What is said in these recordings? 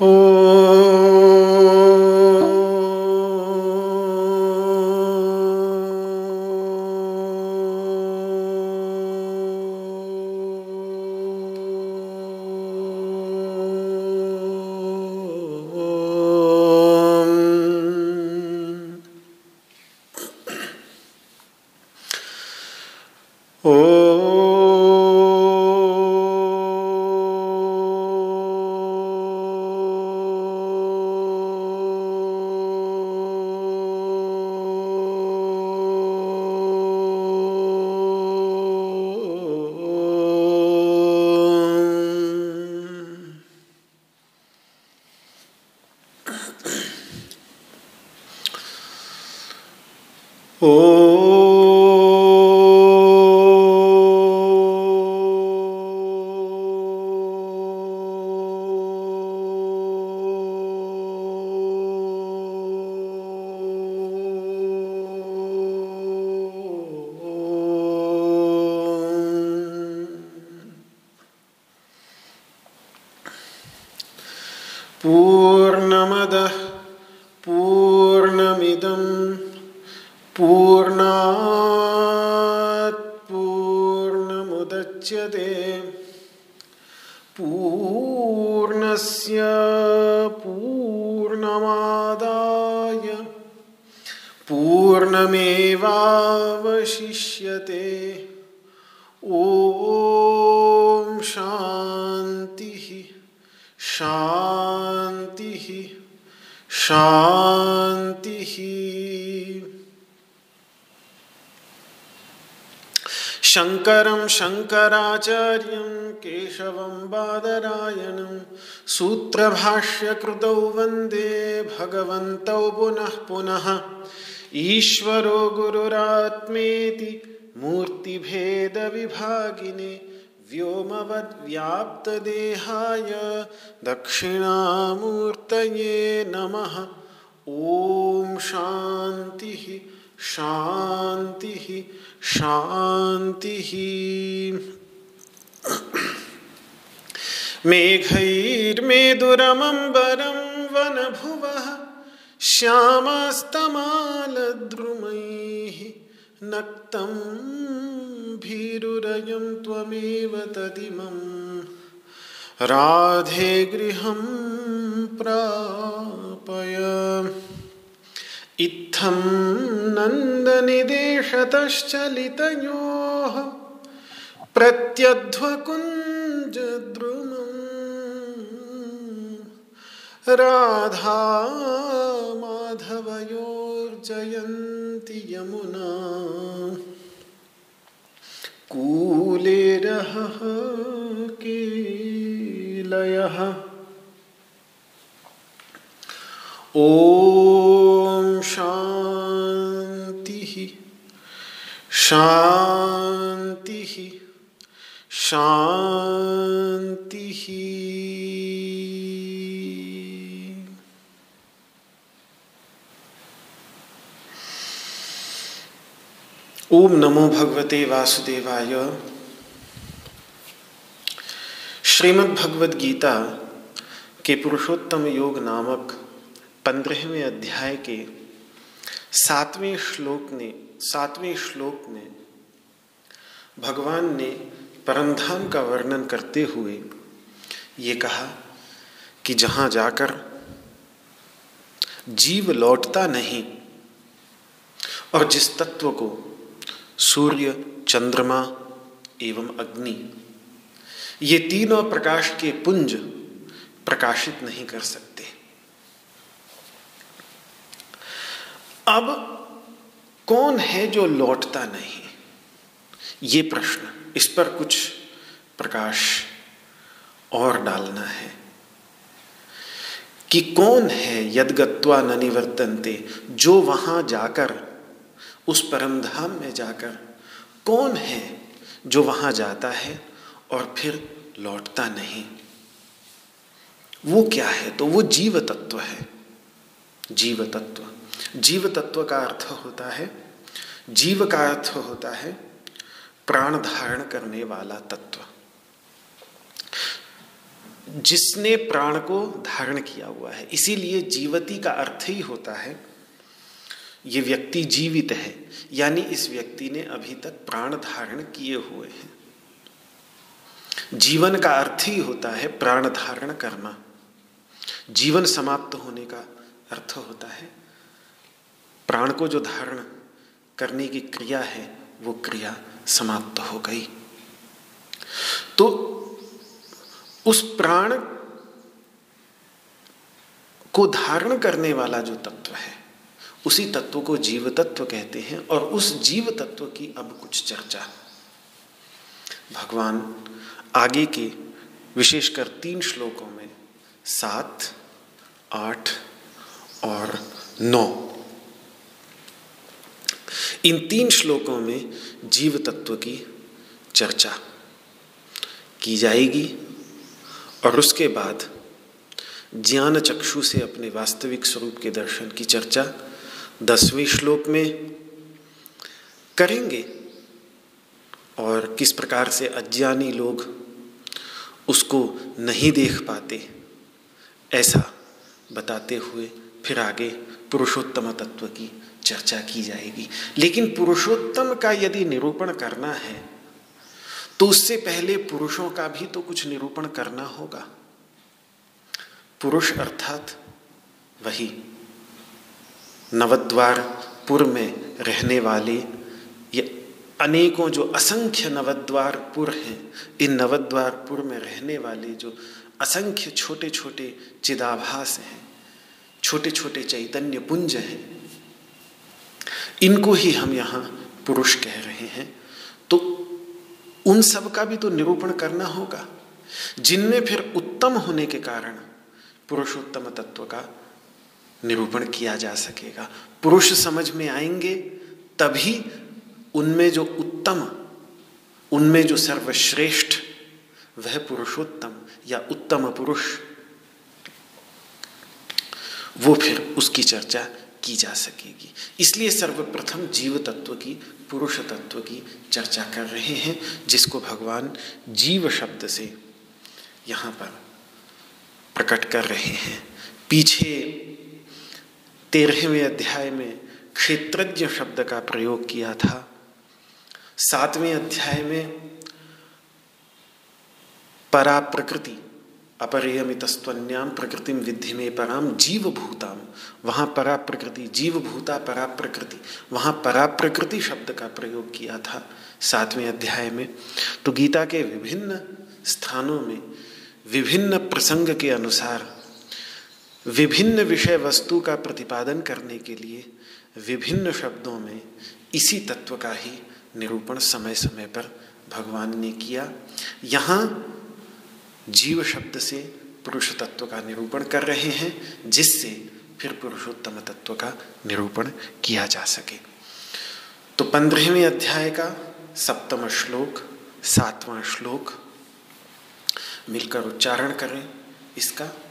Oh. शङ्कराचार्यं केशवं बादरायणं सूत्रभाष्यकृतौ वंदे भगवन्तौ पुनः पुनः। ईश्वरो गुरुरात्मेति मूर्तिभेदविभागिने व्योमवद्व्याप्तदेहाय दक्षिणामूर्तये नमः। ॐ शान्तिः शान्तिः शांति मेघैर्मेदुरमम्बरं वनभुवः श्यामास्तमालद्रुमैः नक्तं भीरुरयं त्वमेव तदिमं। राधे गृहं प्रापय। इत्थं नन्दनिदेशतश्चलितयोः प्रत्यध्वकुञ्जद्रुमम् राधा माधवयोर्जयन्ति यमुना। कूलेरहः लय। ओम शांति शांति शांति ओम नमो भगवते वासुदेवाय। श्रीमद् भगवद गीता के पुरुषोत्तम योग नामक पंद्रहवें अध्याय के सातवें श्लोक ने सातवें श्लोक में भगवान ने परमधाम का वर्णन करते हुए ये कहा कि जहाँ जाकर जीव लौटता नहीं और जिस तत्व को सूर्य, चंद्रमा एवं अग्नि। ये तीनों प्रकाश के पुंज प्रकाशित नहीं कर सकते। अब कौन है जो लौटता नहीं? ये प्रश्न। इस पर कुछ प्रकाश और डालना है। कि कौन है यदगत्वा न निवर्तनते, जो वहाँ जाकर उस परमधाम में जाकर कौन है जो वहाँ जाता है और फिर लौटता नहीं? वो क्या है? तो वो जीव तत्व है। जीव तत्व जीव तत्व का अर्थ होता है, जीव का अर्थ होता है प्राण धारण करने वाला तत्व। जिसने प्राण को धारण किया हुआ है, इसीलिए जीवती का अर्थ ही होता है ये व्यक्ति जीवित है, यानी इस व्यक्ति ने अभी तक प्राण धारण किए हुए हैं। जीवन का अर्थ ही होता है प्राण धारण करना। जीवन समाप्त होने का अर्थ होता है प्राण को जो धारण करने की क्रिया है, वो क्रिया समाप्त हो गई। तो उस प्राण को धारण करने वाला जो तत्व है उसी तत्व को जीव तत्व कहते हैं और उस जीव तत्व की अब कुछ चर्चा। भगवान आगे के विशेषकर तीन श्लोकों में सात, आठ और नौ। इन तीन श्लोकों में जीव तत्व की चर्चा की जाएगी और उसके बाद ज्ञान चक्षु से अपने वास्तविक स्वरूप के दर्शन की चर्चा दसवें श्लोक में करेंगे। और किस प्रकार से अज्ञानी लोग उसको नहीं देख पाते, ऐसा बताते हुए फिर आगे पुरुषोत्तम तत्व की चर्चा की जाएगी। लेकिन पुरुषोत्तम का यदि निरूपण करना है तो उससे पहले पुरुषों का भी तो कुछ निरूपण करना होगा। पुरुष अर्थात वही नवद्वारपुर में रहने वाले, ये अनेकों जो असंख्य नवद्वारपुर हैं, इन नवद्वारपुर में रहने वाले जो असंख्य छोटे छोटे चिदाभास हैं छोटे छोटे चैतन्य पुंज हैं, इनको ही हम यहाँ पुरुष कह रहे हैं। तो उन सब का भी तो निरूपण करना होगा। जिनमें फिर उत्तम होने के कारण पुरुषोत्तम तत्व का निरूपण किया जा सकेगा। पुरुष समझ में आएँगे, तभी उनमें जो उत्तम, उनमें जो सर्वश्रेष्ठ, वह पुरुषोत्तम या उत्तम पुरुष, वो फिर उसकी चर्चा की जा सकेगी। इसलिए सर्वप्रथम जीव तत्व की, पुरुष तत्व की चर्चा कर रहे हैं, जिसको भगवान जीव शब्द से यहाँ पर प्रकट कर रहे हैं। पीछे तेरहवें अध्याय में क्षेत्रज्ञ शब्द का प्रयोग किया था। सातवें अध्याय में परा प्रकृति अपरियमितस्वन्याम प्रकृति विद्धि में पराम जीव भूताम वहाँ परा प्रकृति जीव भूता परा प्रकृति वहाँ परा प्रकृति शब्द का प्रयोग किया था सातवें अध्याय में। तो गीता के विभिन्न स्थानों में, विभिन्न प्रसंग के अनुसार विभिन्न विषय वस्तु का प्रतिपादन करने के लिए विभिन्न शब्दों में इसी तत्व का ही निरूपण समय समय पर भगवान ने किया। यहाँ जीव शब्द से पुरुष तत्व का निरूपण कर रहे हैं, जिससे फिर पुरुषोत्तम तत्व का निरूपण किया जा सके। तो पंद्रहवें अध्याय का सप्तम श्लोक, सातवां श्लोक मिलकर उच्चारण करें। इसका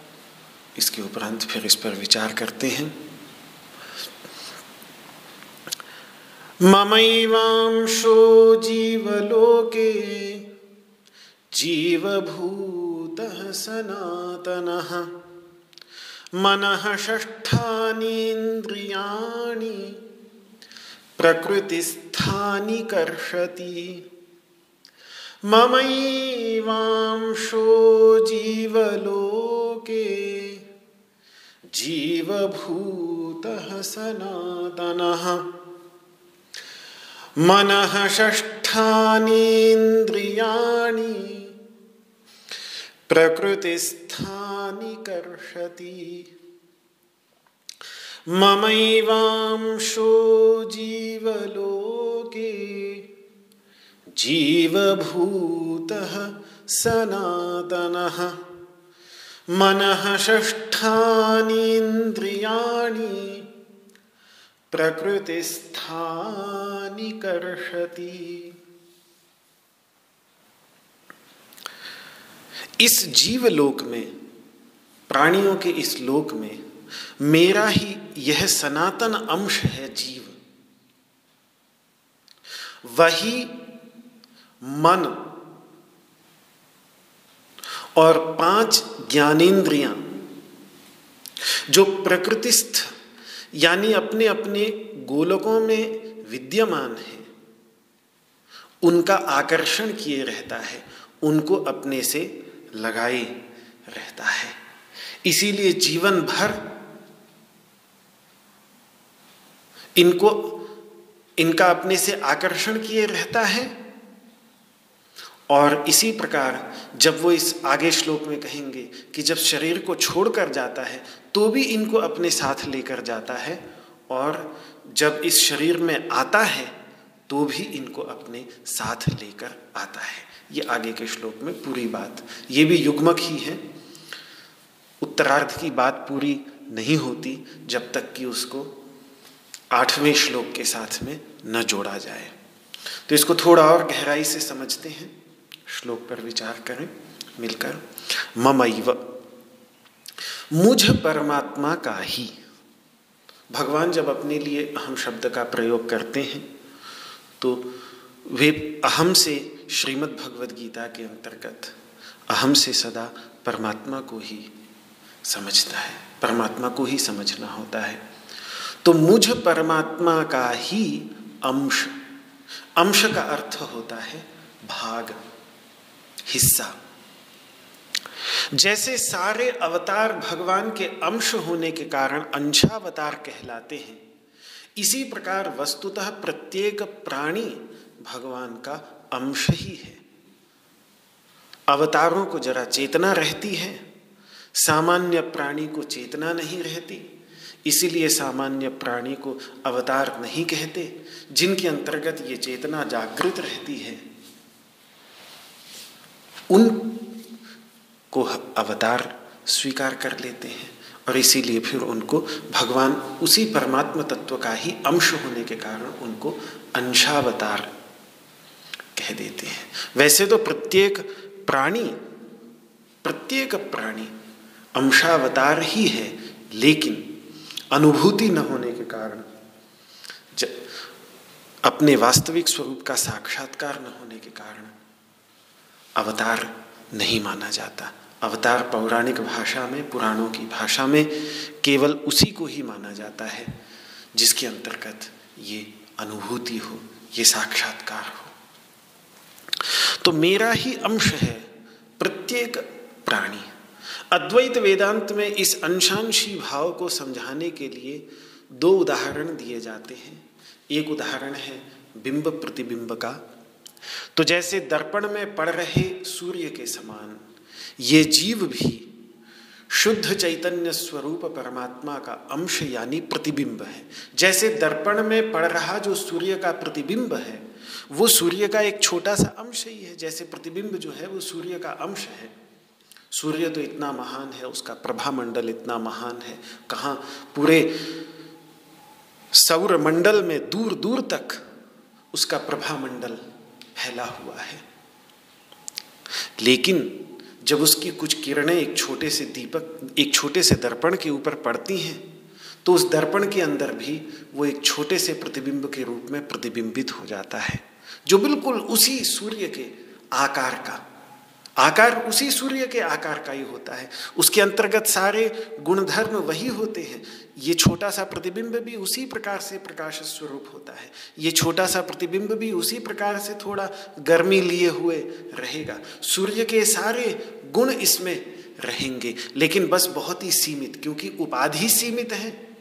इसके उपरांत फिर इस पर विचार करते हैं। ममैवांशो जीवलोके, जीवभूतः सनातनः। मनः षष्ठानीन्द्रियाणि, प्रकृतिस्थानि कर्षति। ममैवांशो जीवलोके जीवभूतः सनातनः। मनः षष्ठानीन्द्रियाणि प्रकृतिस्थानि कर्षति। ममैवांशो जीवलोके जीवभूतः सनातनः। मनः षष्ठानीन्द्रियाणि प्रकृतिस्थानि कर्षति इस जीवलोक में, प्राणियों के इस लोक में, मेरा ही यह सनातन अंश है जीव। वही मन और पाँच ज्ञानेन्द्रियाँ, जो प्रकृतिस्थ, यानी अपने अपने गोलकों में विद्यमान है, उनका आकर्षण किए रहता है, उनको अपने से लगाए रहता है। इसीलिए जीवन भर इनको, इनका अपने से आकर्षण किए रहता है और इसी प्रकार जब वो इस आगे श्लोक में कहेंगे कि जब शरीर को छोड़कर जाता है तो भी इनको अपने साथ लेकर जाता है और जब इस शरीर में आता है तो भी इनको अपने साथ लेकर आता है। ये आगे के श्लोक में पूरी बात। ये भी युग्मक ही है। उत्तरार्ध की बात पूरी नहीं होती जब तक कि उसको आठवें श्लोक के साथ में न जोड़ा जाए। तो इसको थोड़ा और गहराई से समझते हैं। श्लोक पर विचार करें, मिलकर। ममैव, मुझ परमात्मा का ही। भगवान जब अपने लिए अहम शब्द का प्रयोग करते हैं तो वे अहम से श्रीमद् भगवद गीता के अंतर्गत अहम से सदा परमात्मा को ही समझता है, परमात्मा को ही समझना होता है। तो मुझ परमात्मा का ही अंश अंश का अर्थ होता है भाग। हिस्सा। जैसे सारे अवतार भगवान के अंश होने के कारण अंशावतार कहलाते हैं, इसी प्रकार वस्तुतः प्रत्येक प्राणी भगवान का अंश ही है। अवतारों को जरा चेतना रहती है, सामान्य प्राणी को चेतना नहीं रहती, इसीलिए सामान्य प्राणी को अवतार नहीं कहते, जिनके अंतर्गत ये चेतना जागृत रहती है। उन को अवतार स्वीकार कर लेते हैं। और इसीलिए फिर उनको भगवान उसी परमात्मा तत्व का ही अंश होने के कारण उनको अंशावतार कह देते हैं। वैसे तो प्रत्येक प्राणी प्रत्येक प्राणी अंशावतार ही है, लेकिन अनुभूति न होने के कारण अपने वास्तविक स्वरूप का साक्षात्कार न होने के कारण अवतार नहीं माना जाता। अवतार पौराणिक भाषा में, पुराणों की भाषा में केवल उसी को ही माना जाता है, जिसके अंतर्गत ये अनुभूति हो, ये साक्षात्कार हो। तो मेरा ही अंश है प्रत्येक प्राणी। अद्वैत वेदांत में इस अंशांशी भाव को समझाने के लिए दो उदाहरण दिए जाते हैं। एक उदाहरण है बिंब प्रतिबिंब का तो जैसे दर्पण में पड़ रहे सूर्य के समान, ये जीव भी शुद्ध चैतन्य स्वरूप परमात्मा का अंश यानी प्रतिबिंब है। जैसे दर्पण में पड़ रहा जो सूर्य का प्रतिबिंब है, वो सूर्य का एक छोटा सा अंश ही है। जैसे प्रतिबिंब जो है, वो सूर्य का अंश है। सूर्य तो इतना महान है, उसका प्रभा मंडल इतना महान है। कहाँ पूरे सौर मंडल में दूर दूर तक उसका प्रभा मंडल फैला हुआ है। लेकिन जब उसकी कुछ किरणें एक छोटे से दीपक, एक छोटे से दर्पण के ऊपर पड़ती हैं तो उस दर्पण के अंदर भी वो एक छोटे से प्रतिबिंब के रूप में प्रतिबिंबित हो जाता है, जो बिल्कुल उसी सूर्य के आकार का आकार उसी सूर्य के आकार का ही होता है। उसके अंतर्गत सारे गुणधर्म वही होते हैं। ये छोटा सा प्रतिबिंब भी उसी प्रकार से प्रकाश स्वरूप होता है। ये छोटा सा प्रतिबिंब भी उसी प्रकार से थोड़ा गर्मी लिए हुए रहेगा। सूर्य के सारे गुण इसमें रहेंगे। लेकिन बस बहुत ही सीमित, क्योंकि उपाधि सीमित है।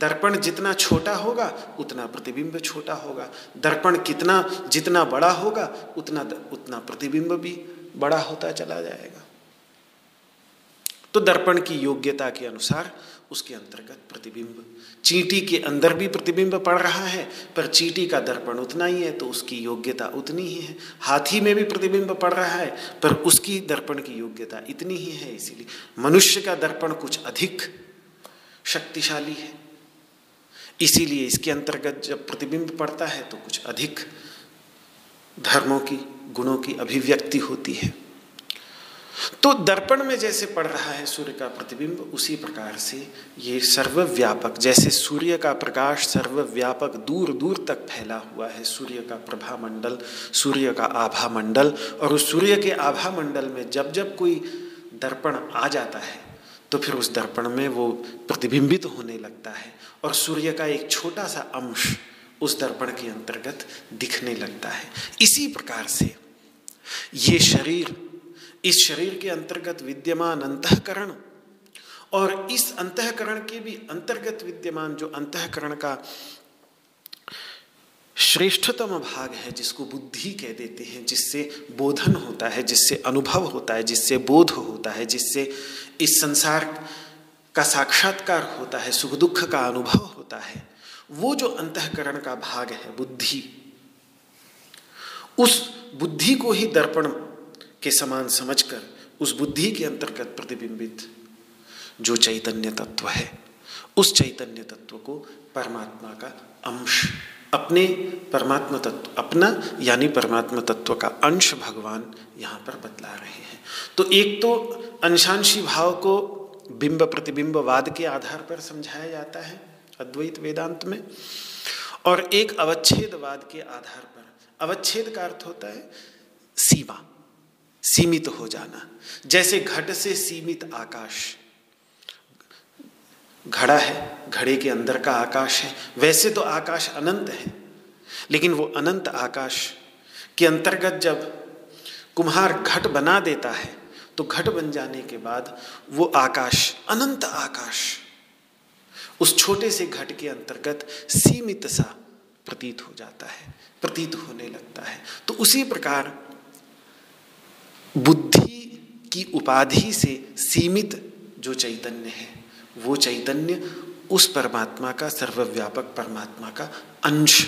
दर्पण जितना छोटा होगा, उतना प्रतिबिंब छोटा होगा। दर्पण कितना जितना बड़ा होगा, उतना उतना प्रतिबिंब भी बड़ा होता चला जाएगा। तो दर्पण की योग्यता के अनुसार उसके अंतर्गत प्रतिबिंब, चींटी के अंदर भी प्रतिबिंब पड़ रहा है, पर चींटी का दर्पण उतना ही है तो उसकी योग्यता उतनी ही है। हाथी में भी प्रतिबिंब पड़ रहा है, पर उसकी दर्पण की योग्यता इतनी ही है, इसीलिए मनुष्य का दर्पण कुछ अधिक शक्तिशाली है। इसीलिए इसके अंतर्गत जब प्रतिबिंब पड़ता है तो कुछ अधिक धर्मों की, गुणों की अभिव्यक्ति होती है। तो दर्पण में जैसे पड़ रहा है सूर्य का प्रतिबिंब, उसी प्रकार से ये सर्वव्यापक, जैसे सूर्य का प्रकाश सर्वव्यापक दूर दूर तक फैला हुआ है, सूर्य का प्रभा मंडल, सूर्य का आभा मंडल, और उस सूर्य के आभा मंडल में जब जब कोई दर्पण आ जाता है तो फिर उस दर्पण में वो प्रतिबिंबित होने लगता है, और सूर्य का एक छोटा सा अंश उस दर्पण के अंतर्गत दिखने लगता है। इसी प्रकार से ये शरीर, इस शरीर के अंतर्गत विद्यमान अंतकरण और इस अंतकरण के भी अंतर्गत विद्यमान जो अंतकरण का श्रेष्ठतम भाग है, जिसको बुद्धि कह देते हैं, जिससे बोधन होता है, जिससे अनुभव होता है, जिससे बोध होता है, जिससे इस संसार का साक्षात्कार होता है, सुख दुख का अनुभव होता है। वो जो अंतकरण का भाग है, बुद्धि, उस बुद्धि को ही दर्पण के समान समझकर, उस बुद्धि के अंतर्गत प्रतिबिंबित जो चैतन्य तत्व है, उस चैतन्य तत्व को परमात्मा का अंश, अपने परमात्मा तत्व, अपना यानी परमात्मा तत्व का अंश भगवान यहाँ पर बतला रहे हैं। तो एक तो अंशांशी भाव को बिंब प्रतिबिंबवाद के आधार पर समझाया जाता है अद्वैत वेदांत में, और एक अवच्छेदवाद के आधार पर। अवच्छेद का अर्थ होता है सीमा, सीमित हो जाना। जैसे घट से सीमित आकाश, घड़ा है, घड़े के अंदर का आकाश है, वैसे तो आकाश अनंत है, लेकिन वो अनंत आकाश के अंतर्गत जब कुम्हार घट बना देता है तो घट बन जाने के बाद वो आकाश, अनंत आकाश उस छोटे से घट के अंतर्गत सीमित सा प्रतीत हो जाता है, प्रतीत होने लगता है। तो उसी प्रकार बुद्धि की उपाधि से सीमित जो चैतन्य है, वो चैतन्य उस परमात्मा का, सर्वव्यापक परमात्मा का अंश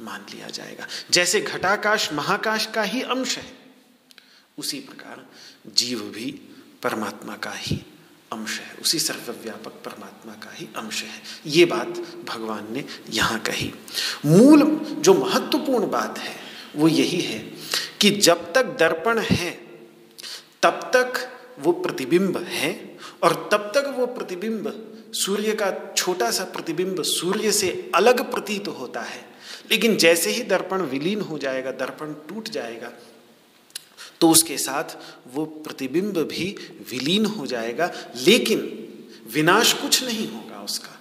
मान लिया जाएगा। जैसे घटाकाश महाकाश का ही अंश है, उसी प्रकार जीव भी परमात्मा का ही अंश है। उसी सर्वव्यापक परमात्मा का ही अंश है। ये बात भगवान ने यहाँ कही। मूल जो महत्वपूर्ण बात है, वो यही है कि जब तक दर्पण है, तब तक वो प्रतिबिंब है और तब तक वो प्रतिबिंब सूर्य का छोटा सा प्रतिबिंब सूर्य से अलग प्रतीत होता है। लेकिन जैसे ही दर्पण विलीन हो जाएगा, दर्पण टूट जाएगा तो उसके साथ वो प्रतिबिंब भी विलीन हो जाएगा, लेकिन विनाश कुछ नहीं होगा उसका।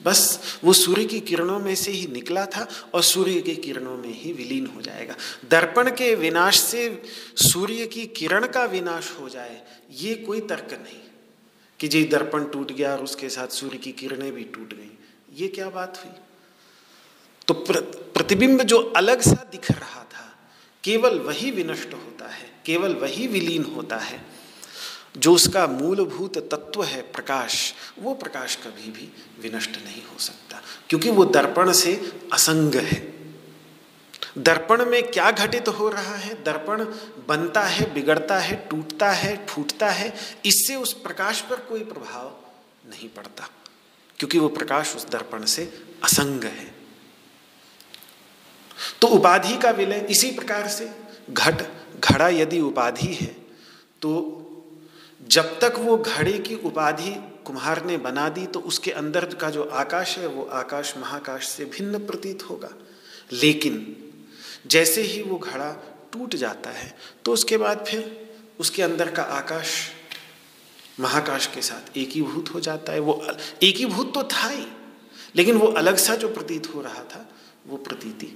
बस वो सूर्य की किरणों में से ही निकला था और सूर्य की किरणों में ही विलीन हो जाएगा। दर्पण के विनाश से सूर्य की किरण का विनाश हो जाए, ये कोई तर्क नहीं कि जी दर्पण टूट गया और उसके साथ सूर्य की किरणें भी टूट गई। ये क्या बात हुई? तो प्रतिबिंब जो अलग सा दिख रहा था, केवल वही विनष्ट है केवल वही विलीन होता है, जो उसका मूलभूत तत्व है प्रकाश, वो प्रकाश कभी भी विनष्ट नहीं हो सकता, क्योंकि वो दर्पण से असंग है। दर्पण में क्या घटित हो रहा है? दर्पण बनता है, बिगड़ता है, टूटता है, फूटता है, इससे उस प्रकाश पर कोई प्रभाव नहीं पड़ता, क्योंकि वो प्रकाश उस दर्पण से असंग है। तो उपाधि का विलय इसी प्रकार से घट घड़ा यदि उपाधि है तो जब तक वो घड़े की उपाधि कुम्हार ने बना दी तो उसके अंदर का जो आकाश है, वो आकाश महाकाश से भिन्न प्रतीत होगा। लेकिन जैसे ही वो घड़ा टूट जाता है तो उसके बाद फिर उसके अंदर का आकाश महाकाश के साथ एकीभूत हो जाता है। वो एकीभूत तो था ही, लेकिन वो अलग सा जो प्रतीत हो रहा था, वो प्रतीति।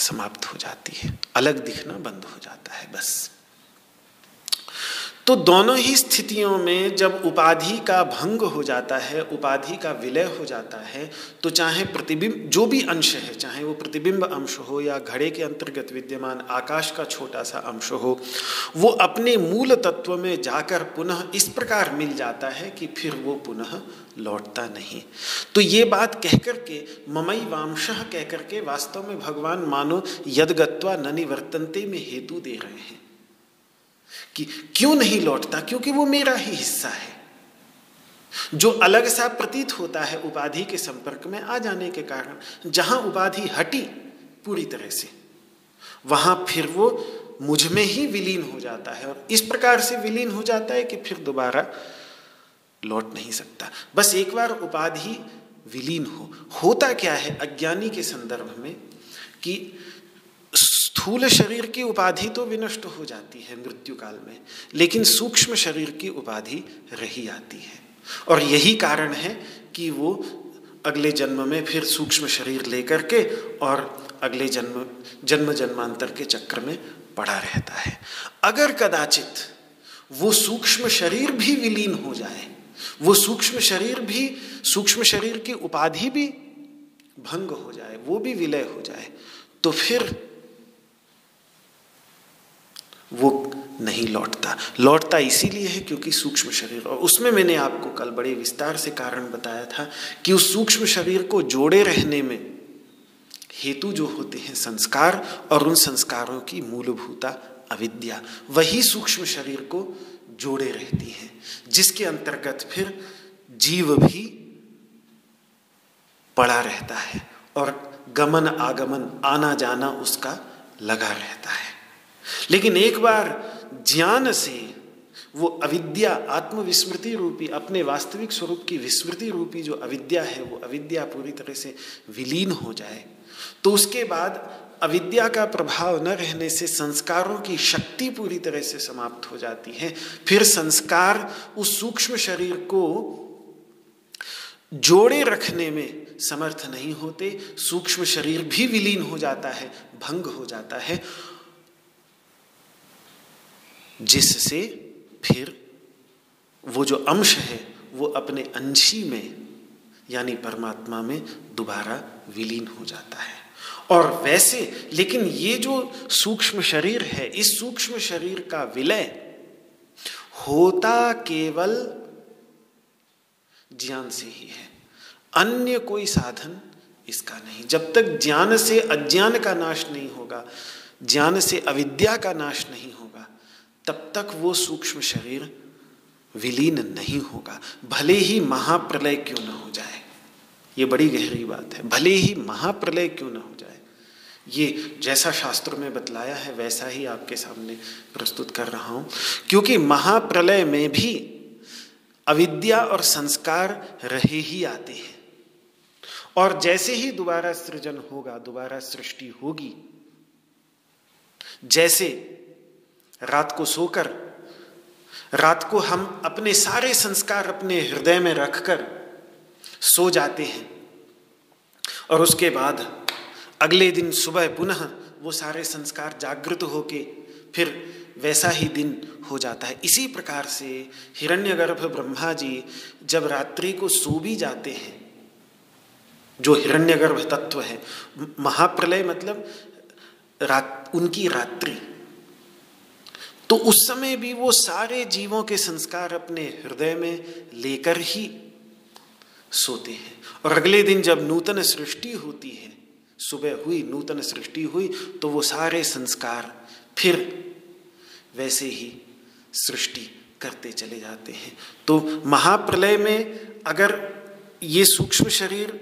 समाप्त हो जाती है। अलग दिखना बंद हो जाता है, बस। तो दोनों ही स्थितियों में जब उपाधि का भंग हो जाता है, उपाधि का विलय हो जाता है तो चाहे प्रतिबिंब, जो भी अंश है, चाहे वो प्रतिबिंब अंश हो या घड़े के अंतर्गत विद्यमान आकाश का छोटा सा अंश हो, वो अपने मूल तत्व में जाकर पुनः इस प्रकार मिल जाता है कि फिर वो पुनः लौटता नहीं। तो ये बात कह करके ममई वांश कह करके वास्तव में भगवान मानो यदगत्वा न निवर्तनते में हेतु दे रहे हैं। कि क्यों नहीं लौटता? क्योंकि वो मेरा ही हिस्सा है। जो अलग सा प्रतीत होता है उपाधि के संपर्क में आ जाने के कारण, जहाँ उपाधि हटी पूरी तरह से, वहाँ फिर वो मुझमें ही विलीन हो जाता है। और इस प्रकार से विलीन हो जाता है कि फिर दोबारा लौट नहीं सकता। बस एक बार उपाधि विलीन हो। होता क्या है अज्ञानी के संदर्भ में कि स्थूल शरीर की उपाधि तो विनष्ट हो जाती है मृत्यु काल में, लेकिन सूक्ष्म शरीर की उपाधि रही आती है। और यही कारण है कि वो अगले जन्म में फिर सूक्ष्म शरीर लेकर के और अगले जन्म जन्म जन्मांतर के चक्र में पड़ा रहता है। अगर कदाचित वो सूक्ष्म शरीर भी विलीन हो जाए वो सूक्ष्म शरीर भी, सूक्ष्म शरीर की उपाधि भी भंग हो जाए, वो भी विलय हो जाए तो फिर वो नहीं लौटता। लौटता इसीलिए है क्योंकि सूक्ष्म शरीर, और उसमें मैंने आपको कल बड़े विस्तार से कारण बताया था कि उस सूक्ष्म शरीर को जोड़े रहने में हेतु जो होते हैं संस्कार, और उन संस्कारों की मूलभूता अविद्या। वही सूक्ष्म शरीर को जोड़े रहती हैं, जिसके अंतर्गत फिर जीव भी पड़ा रहता है और गमन आगमन आना जाना उसका लगा रहता है। लेकिन एक बार ज्ञान से वो अविद्या, आत्मविस्मृति रूपी, अपने वास्तविक स्वरूप की विस्मृति रूपी जो अविद्या है, वो अविद्या पूरी तरह से विलीन हो जाए तो उसके बाद अविद्या का प्रभाव न रहने से संस्कारों की शक्ति पूरी तरह से समाप्त हो जाती है। फिर संस्कार उस सूक्ष्म शरीर को जोड़े रखने में समर्थ नहीं होते। सूक्ष्म शरीर भी विलीन हो जाता है, भंग हो जाता है, जिससे फिर वो जो अंश है, वो अपने अंशी में, यानी परमात्मा में, दोबारा विलीन हो जाता है। और वैसे, लेकिन ये जो सूक्ष्म शरीर है, इस सूक्ष्म शरीर का विलय होता केवल ज्ञान से ही है। अन्य कोई साधन इसका नहीं। जब तक ज्ञान से अज्ञान का नाश नहीं होगा, ज्ञान से अविद्या का नाश नहीं होगा, तब तक वो सूक्ष्म शरीर विलीन नहीं होगा। भले ही महाप्रलय क्यों ना हो जाए, ये बड़ी गहरी बात है। भले ही महाप्रलय क्यों ना हो ये जैसा शास्त्र में बतलाया है, वैसा ही आपके सामने प्रस्तुत कर रहा हूँ। क्योंकि महाप्रलय में भी अविद्या और संस्कार रहे ही आते हैं। और जैसे ही दोबारा सृजन होगा, दोबारा सृष्टि होगी, जैसे रात को सोकर, रात को हम अपने सारे संस्कार अपने हृदय में रखकर सो जाते हैं, और उसके बाद अगले दिन सुबह पुनः वो सारे संस्कार जागृत होके फिर वैसा ही दिन हो जाता है। इसी प्रकार से हिरण्यगर्भ ब्रह्मा जी जब रात्रि को सो भी जाते हैं, जो हिरण्यगर्भ तत्व है, महाप्रलय मतलब रात, उनकी रात्रि तो उस समय भी वो सारे जीवों के संस्कार अपने हृदय में लेकर ही सोते हैं। और अगले दिन जब नूतन सृष्टि होती है सुबह हुई, नूतन सृष्टि हुई तो वो सारे संस्कार फिर वैसे ही सृष्टि करते चले जाते हैं। तो महाप्रलय में अगर ये सूक्ष्म शरीर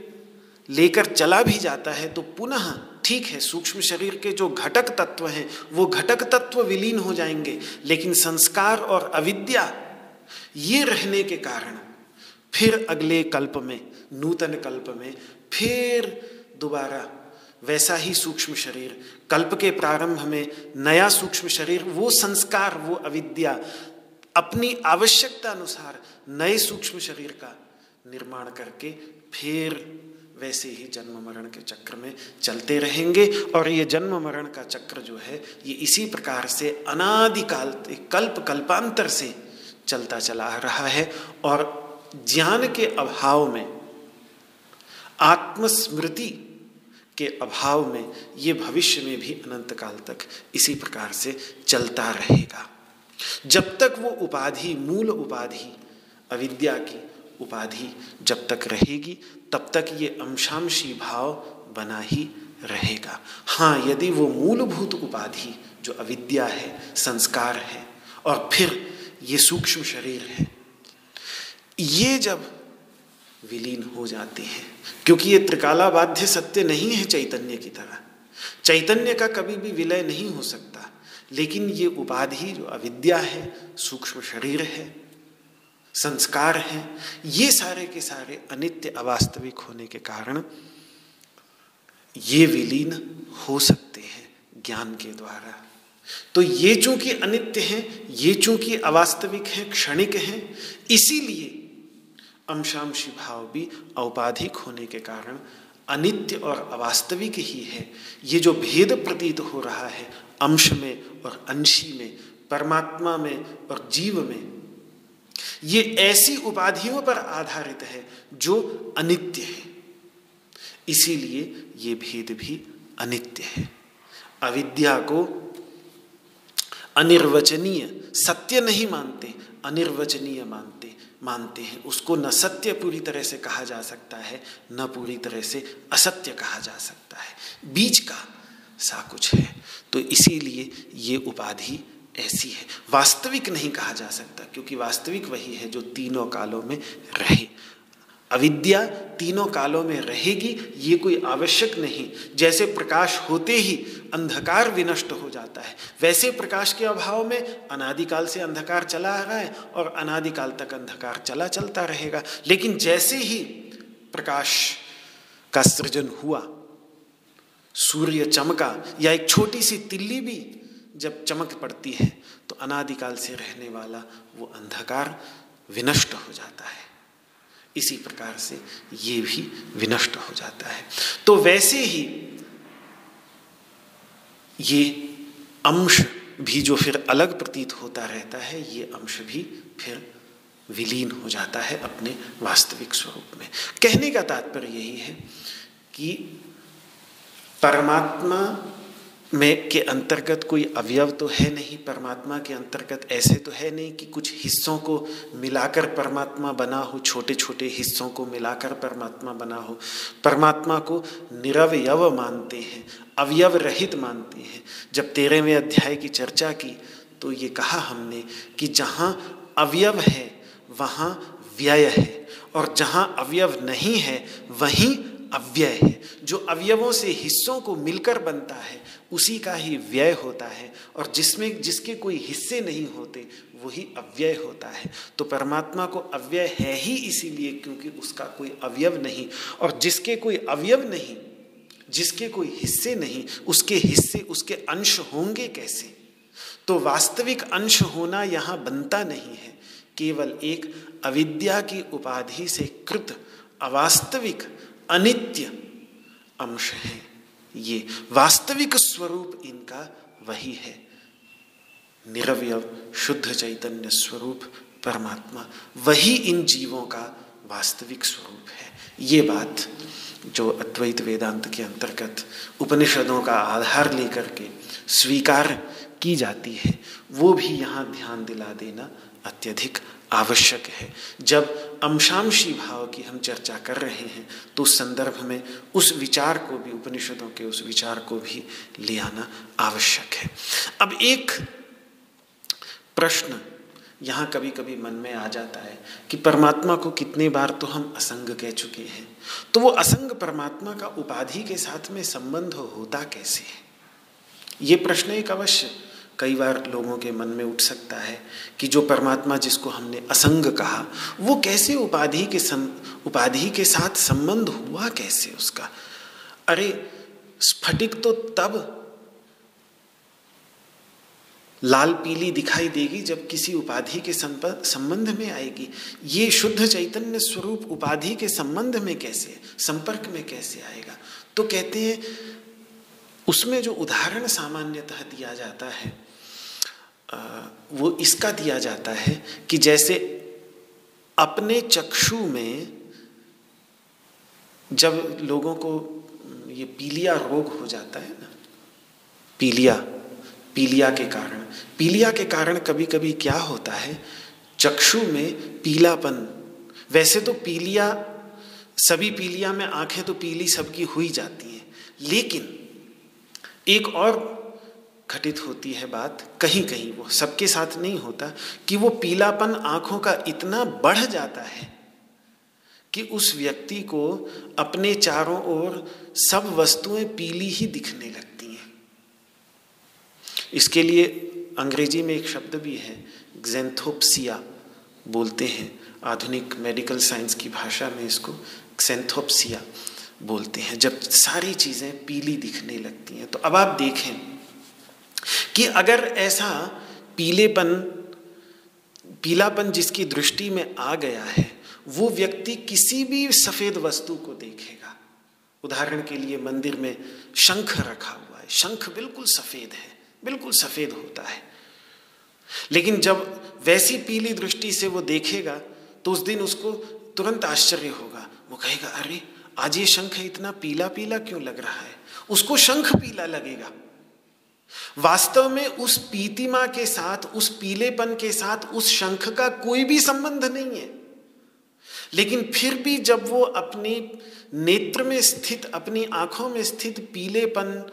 लेकर चला भी जाता है तो पुनः ठीक है, सूक्ष्म शरीर के जो घटक तत्व हैं, वो घटक तत्व विलीन हो जाएँगे। लेकिन संस्कार और अविद्या ये रहने के कारण फिर अगले कल्प में, नूतन कल्प में फिर दोबारा वैसा ही सूक्ष्म शरीर, कल्प के प्रारंभ में नया सूक्ष्म शरीर, वो संस्कार, वो अविद्या, अपनी आवश्यकता अनुसार नए सूक्ष्म शरीर का निर्माण करके फिर वैसे ही जन्म मरण के चक्र में चलते रहेंगे। और ये जन्म मरण का चक्र जो है, ये इसी प्रकार से अनादिकाल, कल्प, कल्पांतर से चलता चला रहा है। और ज्ञान के अभाव में आत्मस्मृति के अभाव में, ये भविष्य में भी अनंत काल तक इसी प्रकार से चलता रहेगा। जब तक वो उपाधि, मूल उपाधि, अविद्या की उपाधि जब तक रहेगी, तब तक ये अंशांशी भाव बना ही रहेगा। हाँ यदि वो मूलभूत उपाधि जो अविद्या है, संस्कार है, और फिर ये सूक्ष्म शरीर है, ये जब विलीन हो जाते हैं क्योंकि ये त्रिकाला बाध्य सत्य नहीं है चैतन्य की तरह। चैतन्य का कभी भी विलय नहीं हो सकता, लेकिन ये उपाधि जो अविद्या है, सूक्ष्म शरीर है, संस्कार हैं, ये सारे के सारे अनित्य अवास्तविक होने के कारण ये विलीन हो सकते हैं ज्ञान के द्वारा। तो ये चूँकि अनित्य हैं, ये चूँकि अवास्तविक हैं, क्षणिक हैं, इसीलिए अंशांशी भाव भी औपाधिक होने के कारण अनित्य और अवास्तविक ही है। ये जो भेद प्रतीत हो रहा है, अंश में और अंशी में, परमात्मा में और जीव में, ये ऐसी उपाधियों पर आधारित है जो अनित्य है। इसीलिए ये भेद भी अनित्य है। अविद्या को अनिर्वचनीय, सत्य नहीं मानते, अनिर्वचनीय मानते। मानते हैं। उसको न सत्य पूरी तरह से कहा जा सकता है, न पूरी तरह से असत्य कहा जा सकता है। बीज का सा कुछ है। तो इसीलिए ये उपाधि ऐसी है। वास्तविक नहीं कहा जा सकता, क्योंकि वास्तविक वही है जो तीनों कालों में रहे। अविद्या तीनों कालों में रहेगी, ये कोई आवश्यक नहीं। जैसे प्रकाश होते ही अंधकार विनष्ट हो जाता है, वैसे प्रकाश के अभाव में अनादिकाल से अंधकार चला आ रहा है और अनादिकाल तक अंधकार चला चलता रहेगा। लेकिन जैसे ही प्रकाश का सृजन हुआ, सूर्य चमका, या एक छोटी सी तिल्ली भी जब चमक पड़ती है तो अनादिकाल से रहने वाला वो अंधकार विनष्ट हो जाता है। इसी प्रकार से ये भी विनष्ट हो जाता है। तो वैसे ही ये अंश भी जो फिर अलग प्रतीत होता रहता है, ये अंश भी फिर विलीन हो जाता है अपने वास्तविक स्वरूप में। कहने का तात्पर्य यही है कि परमात्मा में के अंतर्गत कोई अवयव तो है नहीं, परमात्मा के अंतर्गत ऐसे तो है नहीं कि कुछ हिस्सों को मिलाकर परमात्मा बना हो छोटे छोटे हिस्सों को मिलाकर परमात्मा बना हो। परमात्मा को निरवयव मानते हैं, अवयव रहित मानते हैं। जब तेरहवें अध्याय की चर्चा की तो ये कहा हमने कि जहाँ अवयव है, वहाँ व्यय है, और जहाँ अवयव नहीं है, वहीं अव्यय है। जो अवयवों से हिस्सों को मिलकर बनता है, उसी का ही व्यय होता है। और जिसमें, जिसके कोई हिस्से नहीं होते, वही अव्यय होता है। तो परमात्मा को अव्यय है ही इसीलिए क्योंकि उसका कोई अवयव नहीं। और जिसके कोई अवयव नहीं, जिसके कोई हिस्से नहीं, उसके हिस्से, उसके अंश होंगे कैसे? तो वास्तविक अंश होना यहाँ बनता नहीं है। केवल एक अविद्या की उपाधि से कृत, अवास्तविक अनित्य अंश है। ये वास्तविक स्वरूप इनका वही है। निरवय, शुद्ध चैतन्य स्वरूप, परमात्मा, वही इन जीवों का वास्तविक स्वरूप है। ये बात जो अद्वैत वेदांत के अंतर्गत उपनिषदों का आधार लेकर के स्वीकार की जाती है, वो भी यहाँ ध्यान दिला देना अत्यधिक आवश्यक है। जब अंशांशी भाव की हम चर्चा कर रहे हैं तो उस संदर्भ में उस विचार को भी, उपनिषदों के उस विचार को भी ले आना आवश्यक है। अब एक प्रश्न यहाँ कभी कभी मन में आ जाता है कि परमात्मा को कितने बार तो हम असंग कह चुके हैं? तो वो असंग परमात्मा का उपाधि के साथ में संबंध होता कैसे है? ये प्रश्न एक अवश्य कई बार लोगों के मन में उठ सकता है कि जो परमात्मा जिसको हमने असंग कहा, वो कैसे उपाधि के सं, उपाधि के साथ संबंध हुआ कैसे उसका? अरे, स्फटिक तो तब लाल पीली दिखाई देगी जब किसी उपाधि के संबंध में आएगी। ये शुद्ध चैतन्य स्वरूप उपाधि के संबंध में कैसे, संपर्क में कैसे आएगा? तो कहते हैं, उसमें जो उदाहरण सामान्यतः दिया जाता है वो इसका दिया जाता है कि जैसे अपने चक्षु में जब लोगों को ये पीलिया रोग हो जाता है ना, पीलिया पीलिया के कारण। पीलिया के कारण कभी कभी क्या होता है, चक्षु में पीलापन। वैसे तो पीलिया, सभी पीलिया में आँखें तो पीली सबकी हुई जाती हैं, लेकिन एक और घटित होती है बात कहीं कहीं वो सबके साथ नहीं होता, कि वो पीलापन आँखों का इतना बढ़ जाता है कि उस व्यक्ति को अपने चारों ओर सब वस्तुएँ पीली ही दिखने लगती हैं। इसके लिए अंग्रेज़ी में एक शब्द भी है ग्जेंथोप्सिया बोलते हैं। आधुनिक मेडिकल साइंस की भाषा में इसको क्सेंथोप्सिया बोलते हैं। जब सारी चीज़ें पीली दिखने लगती हैं तो अब आप देखें कि अगर ऐसा पीलेपन, पीलापन जिसकी दृष्टि में आ गया है, वो व्यक्ति किसी भी सफ़ेद वस्तु को देखेगा। उदाहरण के लिए मंदिर में शंख रखा हुआ है। शंख बिल्कुल सफ़ेद है, बिल्कुल सफ़ेद होता है। लेकिन जब वैसी पीली दृष्टि से वो देखेगा तो उस दिन उसको तुरंत आश्चर्य होगा। वो कहेगा, अरे, आज ये शंख इतना पीला पीला क्यों लग रहा है? उसको शंख पीला लगेगा। वास्तव में उस पीतिमा के साथ, उस पीलेपन के साथ, उस शंख का कोई भी संबंध नहीं है। लेकिन फिर भी जब वो अपने नेत्र में स्थित, अपनी आँखों में स्थित पीलेपन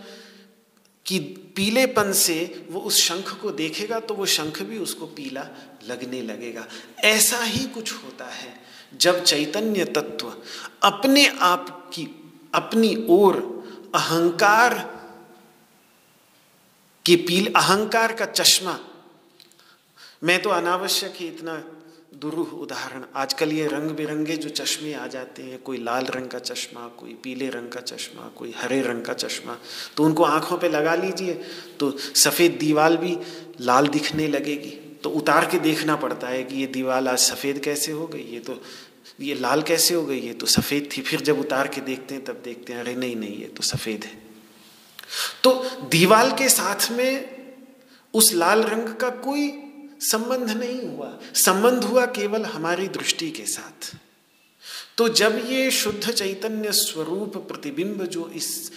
की, पीलेपन से वो उस शंख को देखेगा तो वो शंख भी उसको पीला लगने लगेगा। ऐसा ही कुछ होता है। जब चैतन्य तत्व अपने आप की, अपनी ओर अहंकार कि पील अहंकार का चश्मा। मैं तो अनावश्यक ही इतना दुरूह उदाहरण। आजकल ये रंग बिरंगे जो चश्मे आ जाते हैं, कोई लाल रंग का चश्मा, कोई पीले रंग का चश्मा, कोई हरे रंग का चश्मा तो उनको आँखों पे लगा लीजिए तो सफ़ेद दीवाल भी लाल दिखने लगेगी। तो उतार के देखना पड़ता है कि ये दीवाल आज सफ़ेद कैसे हो गई, ये तो ये लाल कैसे हो गई, ये तो सफ़ेद थी। फिर जब उतार के देखते हैं, तब देखते हैं, अरे नहीं नहीं, ये तो सफ़ेद है। तो दीवाल के साथ में उस लाल रंग का कोई संबंध नहीं हुआ। संबंध हुआ केवल हमारी दृष्टि के साथ। तो जब ये शुद्ध चैतन्य स्वरूप प्रतिबिंब जो इस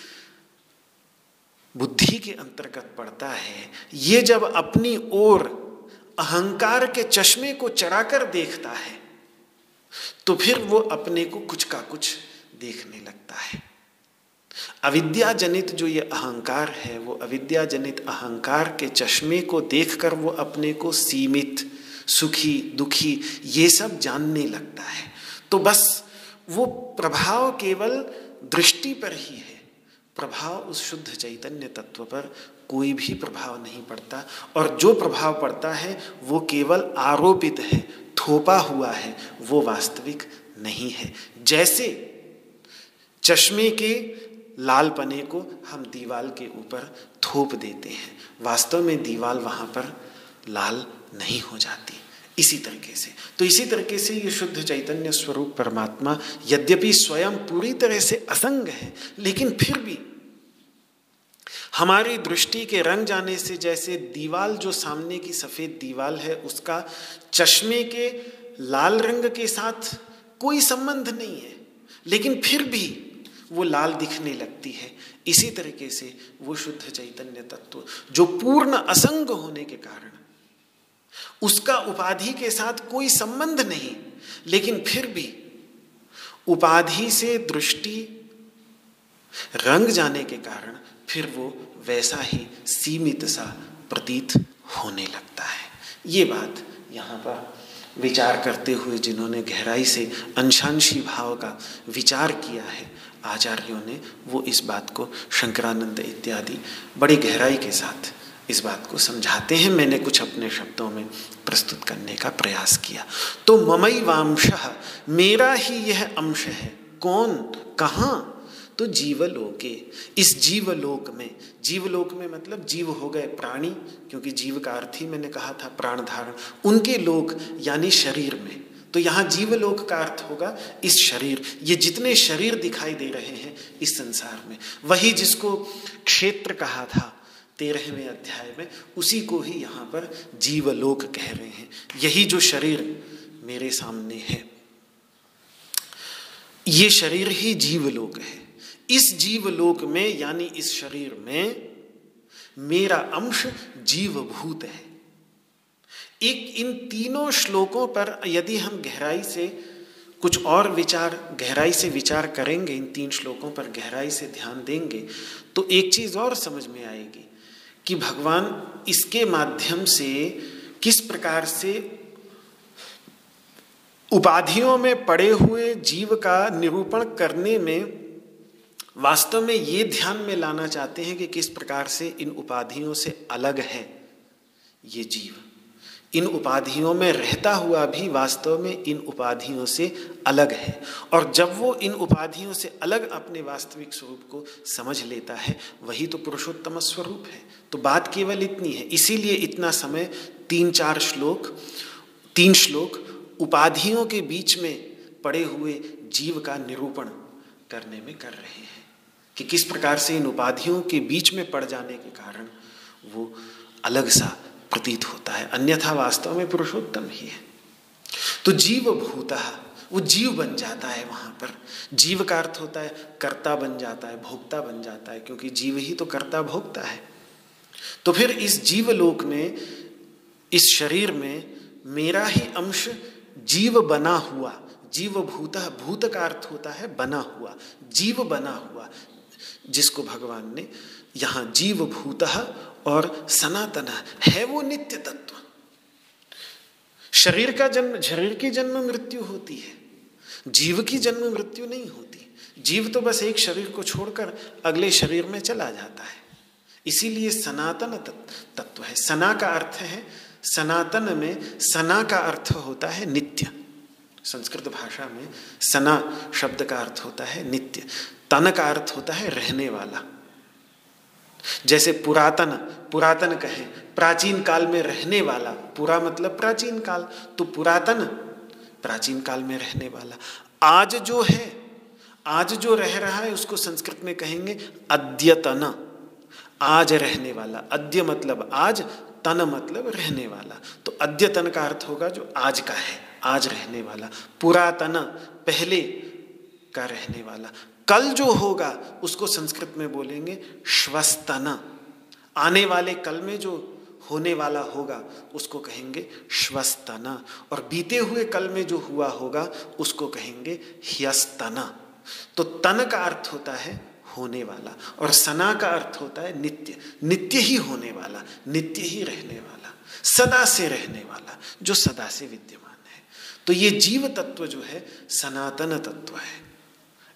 बुद्धि के अंतर्गत पड़ता है, ये जब अपनी ओर अहंकार के चश्मे को चढ़ाकर देखता है तो फिर वो अपने को कुछ का कुछ देखने लगता है। अविद्या जनित जो ये अहंकार है, वो अविद्या जनित अहंकार के चश्मे को देखकर वो अपने को सीमित, सुखी, दुखी, ये सब जानने लगता है। तो बस वो प्रभाव केवल दृष्टि पर ही है। प्रभाव उस शुद्ध चैतन्य तत्व पर कोई भी प्रभाव नहीं पड़ता। और जो प्रभाव पड़ता है, वो केवल आरोपित है, थोपा हुआ है, वो वास्तविक नहीं है। जैसे चश्मे के लाल पने को हम दीवाल के ऊपर थोप देते हैं। वास्तव में दीवाल वहाँ पर लाल नहीं हो जाती। इसी तरीके से। तो इसी तरीके से ये शुद्ध चैतन्य स्वरूप परमात्मा यद्यपि स्वयं पूरी तरह से असंग है, लेकिन फिर भी हमारी दृष्टि के रंग जाने से जैसे दीवाल जो सामने की सफ़ेद दीवाल है, उसका चश्मे के लाल रंग के साथ कोई संबंध नहीं है। लेकिन फिर भी वो लाल दिखने लगती है। इसी तरीके से वो शुद्ध चैतन्य तत्व, जो पूर्ण असंग होने के कारण, उसका उपाधि के साथ कोई संबंध नहीं, लेकिन फिर भी उपाधि से दृष्टि रंग जाने के कारण फिर वो वैसा ही सीमित सा प्रतीत होने लगता है। ये बात यहाँ पर विचार करते हुए जिन्होंने गहराई से अंशांशी भाव का विचार किया है आचार्यों ने वो इस बात को शंकरानंद इत्यादि बड़ी गहराई के साथ इस बात को समझाते हैं। मैंने कुछ अपने शब्दों में प्रस्तुत करने का प्रयास किया। तो ममई वांश मेरा ही यह अंश है। कौन? कहाँ? तो जीवलोके। इस जीवलोक में जीवलोक में मतलब जीव हो गए प्राणी, क्योंकि जीव का अर्थ ही मैंने कहा था प्राण धारण। उनके लोक, यानी शरीर में तो यहाँ जीवलोक का अर्थ होगा इस शरीर। ये जितने शरीर दिखाई दे रहे हैं इस संसार में। वही जिसको क्षेत्र कहा था तेरहवें अध्याय में, उसी को ही यहाँ पर जीवलोक कह रहे हैं। यही जो शरीर मेरे सामने है, ये शरीर ही जीवलोक है। इस जीवलोक में, यानी इस शरीर में, मेरा अंश जीवभूत है। एक इन तीनों श्लोकों पर यदि हम गहराई से कुछ और विचार, गहराई से विचार करेंगे, इन तीन श्लोकों पर गहराई से ध्यान देंगे तो एक चीज़ और समझ में आएगी कि भगवान इसके माध्यम से किस प्रकार से उपाधियों में पड़े हुए जीव का निरूपण करने में वास्तव में ये ध्यान में लाना चाहते हैं कि किस प्रकार से इन उपाधियों से अलग है ये जीव। इन उपाधियों में रहता हुआ भी वास्तव में इन उपाधियों से अलग है। और जब वो इन उपाधियों से अलग अपने वास्तविक स्वरूप को समझ लेता है, वही तो पुरुषोत्तम स्वरूप है। तो बात केवल इतनी है। इसीलिए इतना समय तीन चार श्लोक, तीन श्लोक उपाधियों के बीच में पड़े हुए जीव का निरूपण करने में कर रहे हैं कि किस प्रकार से इन उपाधियों के बीच में पड़ जाने के कारण वो अलग सा प्रतीत होता है। अन्यथा वास्तव में पुरुषोत्तम ही है। तो जीव भूत वो जीव बन जाता है वहाँ पर। जीव का अर्थ होता है कर्ता बन जाता है, भोक्ता बन जाता है, क्योंकि जीव ही तो कर्ता भोक्ता है। तो फिर इस जीवलोक में, इस शरीर में मेरा ही अंश जीव बना हुआ जीव भूत भूत का अर्थ होता है बना हुआ, जीव बना हुआ, जिसको भगवान ने यहाँ जीव भूत और सनातन है वो नित्य तत्व। शरीर का जन्म, शरीर की जन्म मृत्यु होती है। जीव की जन्म मृत्यु नहीं होती। जीव तो बस एक शरीर को छोड़कर अगले शरीर में चला जाता है। इसीलिए सनातन तत्व है। सना का अर्थ है, सनातन में सना का अर्थ होता है नित्य। संस्कृत भाषा में सना शब्द का अर्थ होता है नित्य। तन का अर्थ होता है रहने वाला। जैसे पुरातन पुरातन कहें, प्राचीन काल में रहने वाला, पूरा मतलब प्राचीन काल तो पुरातन, प्राचीन काल में रहने वाला। आज जो है, आज जो रह रहा है, उसको संस्कृत में कहेंगे अद्यतन। आज रहने वाला, अद्य मतलब आज, तन मतलब रहने वाला। तो अद्यतन का अर्थ होगा जो आज का है, आज रहने वाला। पुरातन, पहले का रहने वाला। कल जो होगा, उसको संस्कृत में बोलेंगे श्वस्तना। आने वाले कल में जो होने वाला होगा, उसको कहेंगे श्वस्तना। और बीते हुए कल में जो हुआ होगा, उसको कहेंगे ह्यस्तना। तो तन का अर्थ होता है होने वाला, और सना का अर्थ होता है नित्य। नित्य ही होने वाला, नित्य ही रहने वाला, सदा से रहने वाला, जो सदा से विद्यमान है। तो ये जीव तत्व जो है, सनातन तत्व है।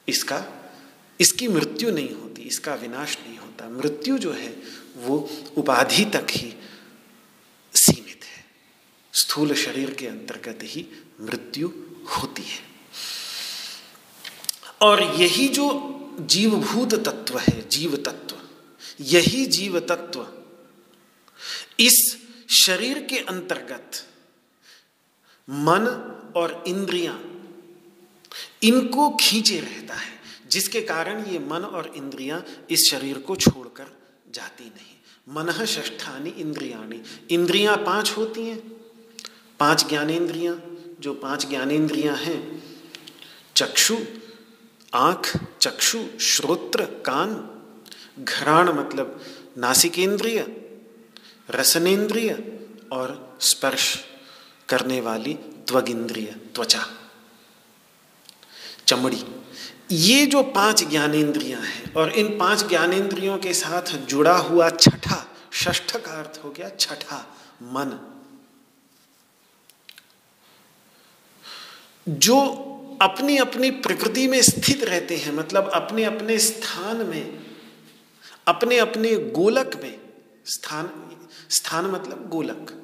इसका इसकी मृत्यु नहीं होती, इसका विनाश नहीं होता। मृत्यु जो है, वो उपाधि तक ही सीमित है। स्थूल शरीर के अंतर्गत ही मृत्यु होती है। और यही जो जीवभूत तत्व है, जीव तत्व, यही जीव तत्व, इस शरीर के अंतर्गत मन और इंद्रियाँ, इनको खींचे रहता है। जिसके कारण ये मन और इंद्रियाँ इस शरीर को छोड़कर जाती नहीं। मन ष्ठानी इंद्रियाणी। इंद्रियाँ पाँच होती हैं। पाँच ज्ञानेन्द्रियाँ, जो पाँच ज्ञानेन्द्रियाँ हैं, चक्षु, आँख, चक्षु, श्रोत्र, कान, घराण मतलब नासिकेंद्रिय रसनेन्द्रिय और स्पर्श करने वाली त्वगिंद्रिय त्वचा। चमड़ी। ये जो पाँच ज्ञानेन्द्रियाँ हैं, और इन पाँच ज्ञानेन्द्रियों के साथ जुड़ा हुआ छठा, षष्ठ का अर्थ हो गया छठा, मन। जो अपनी अपनी प्रकृति में स्थित रहते हैं मतलब अपने अपने स्थान में अपने अपने गोलक में, स्थान स्थान मतलब गोलक।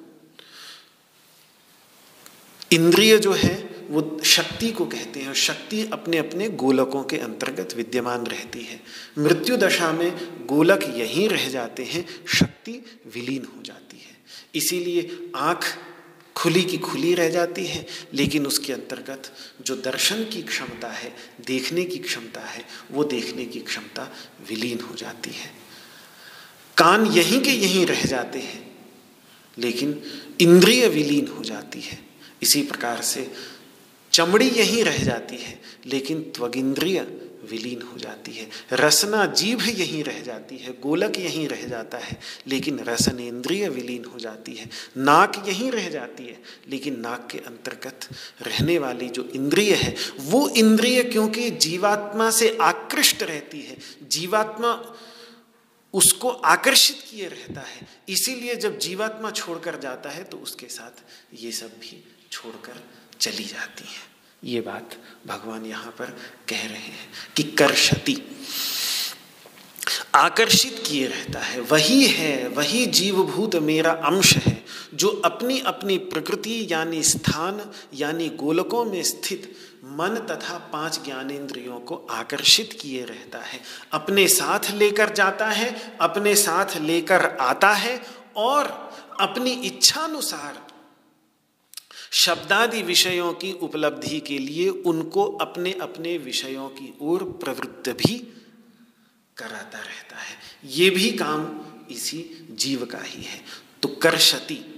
इंद्रिय जो है वो शक्ति को कहते हैं और शक्ति अपने अपने गोलकों के अंतर्गत विद्यमान रहती है। मृत्यु दशा में गोलक यहीं रह जाते हैं, शक्ति विलीन हो जाती है। इसीलिए आँख खुली की खुली रह जाती है, लेकिन उसके अंतर्गत जो दर्शन की क्षमता है, देखने की क्षमता है, वो देखने की क्षमता विलीन हो जाती है। कान यहीं के यहीं रह जाते हैं, लेकिन इंद्रिय विलीन हो जाती है। इसी प्रकार से चमड़ी यहीं रह जाती है, लेकिन त्वगिंद्रिय विलीन हो जाती है। रसना जीभ यहीं रह जाती है, गोलक यहीं रह जाता है, लेकिन रसनेन्द्रिय विलीन हो जाती है। नाक यहीं रह जाती है, लेकिन नाक के अंतर्गत रहने वाली जो इंद्रिय है, वो इंद्रिय क्योंकि जीवात्मा से आकृष्ट रहती है, जीवात्मा उसको आकर्षित किए रहता है, इसीलिए जब जीवात्मा छोड़कर जाता है तो उसके साथ ये सब भी छोड़कर चली जाती हैं। ये बात भगवान यहाँ पर कह रहे हैं कि कर्षति आकर्षित किए रहता है। वही है, वही जीवभूत मेरा अंश है, जो अपनी अपनी प्रकृति यानी स्थान यानी गोलकों में स्थित मन तथा पाँच ज्ञानेन्द्रियों को आकर्षित किए रहता है। अपने साथ लेकर जाता है, अपने साथ लेकर आता है और अपनी इच्छानुसार शब्दादि विषयों की उपलब्धि के लिए उनको अपने अपने विषयों की ओर प्रवृत्त भी कराता रहता है। ये भी काम इसी जीव का ही है। तो कर्षति,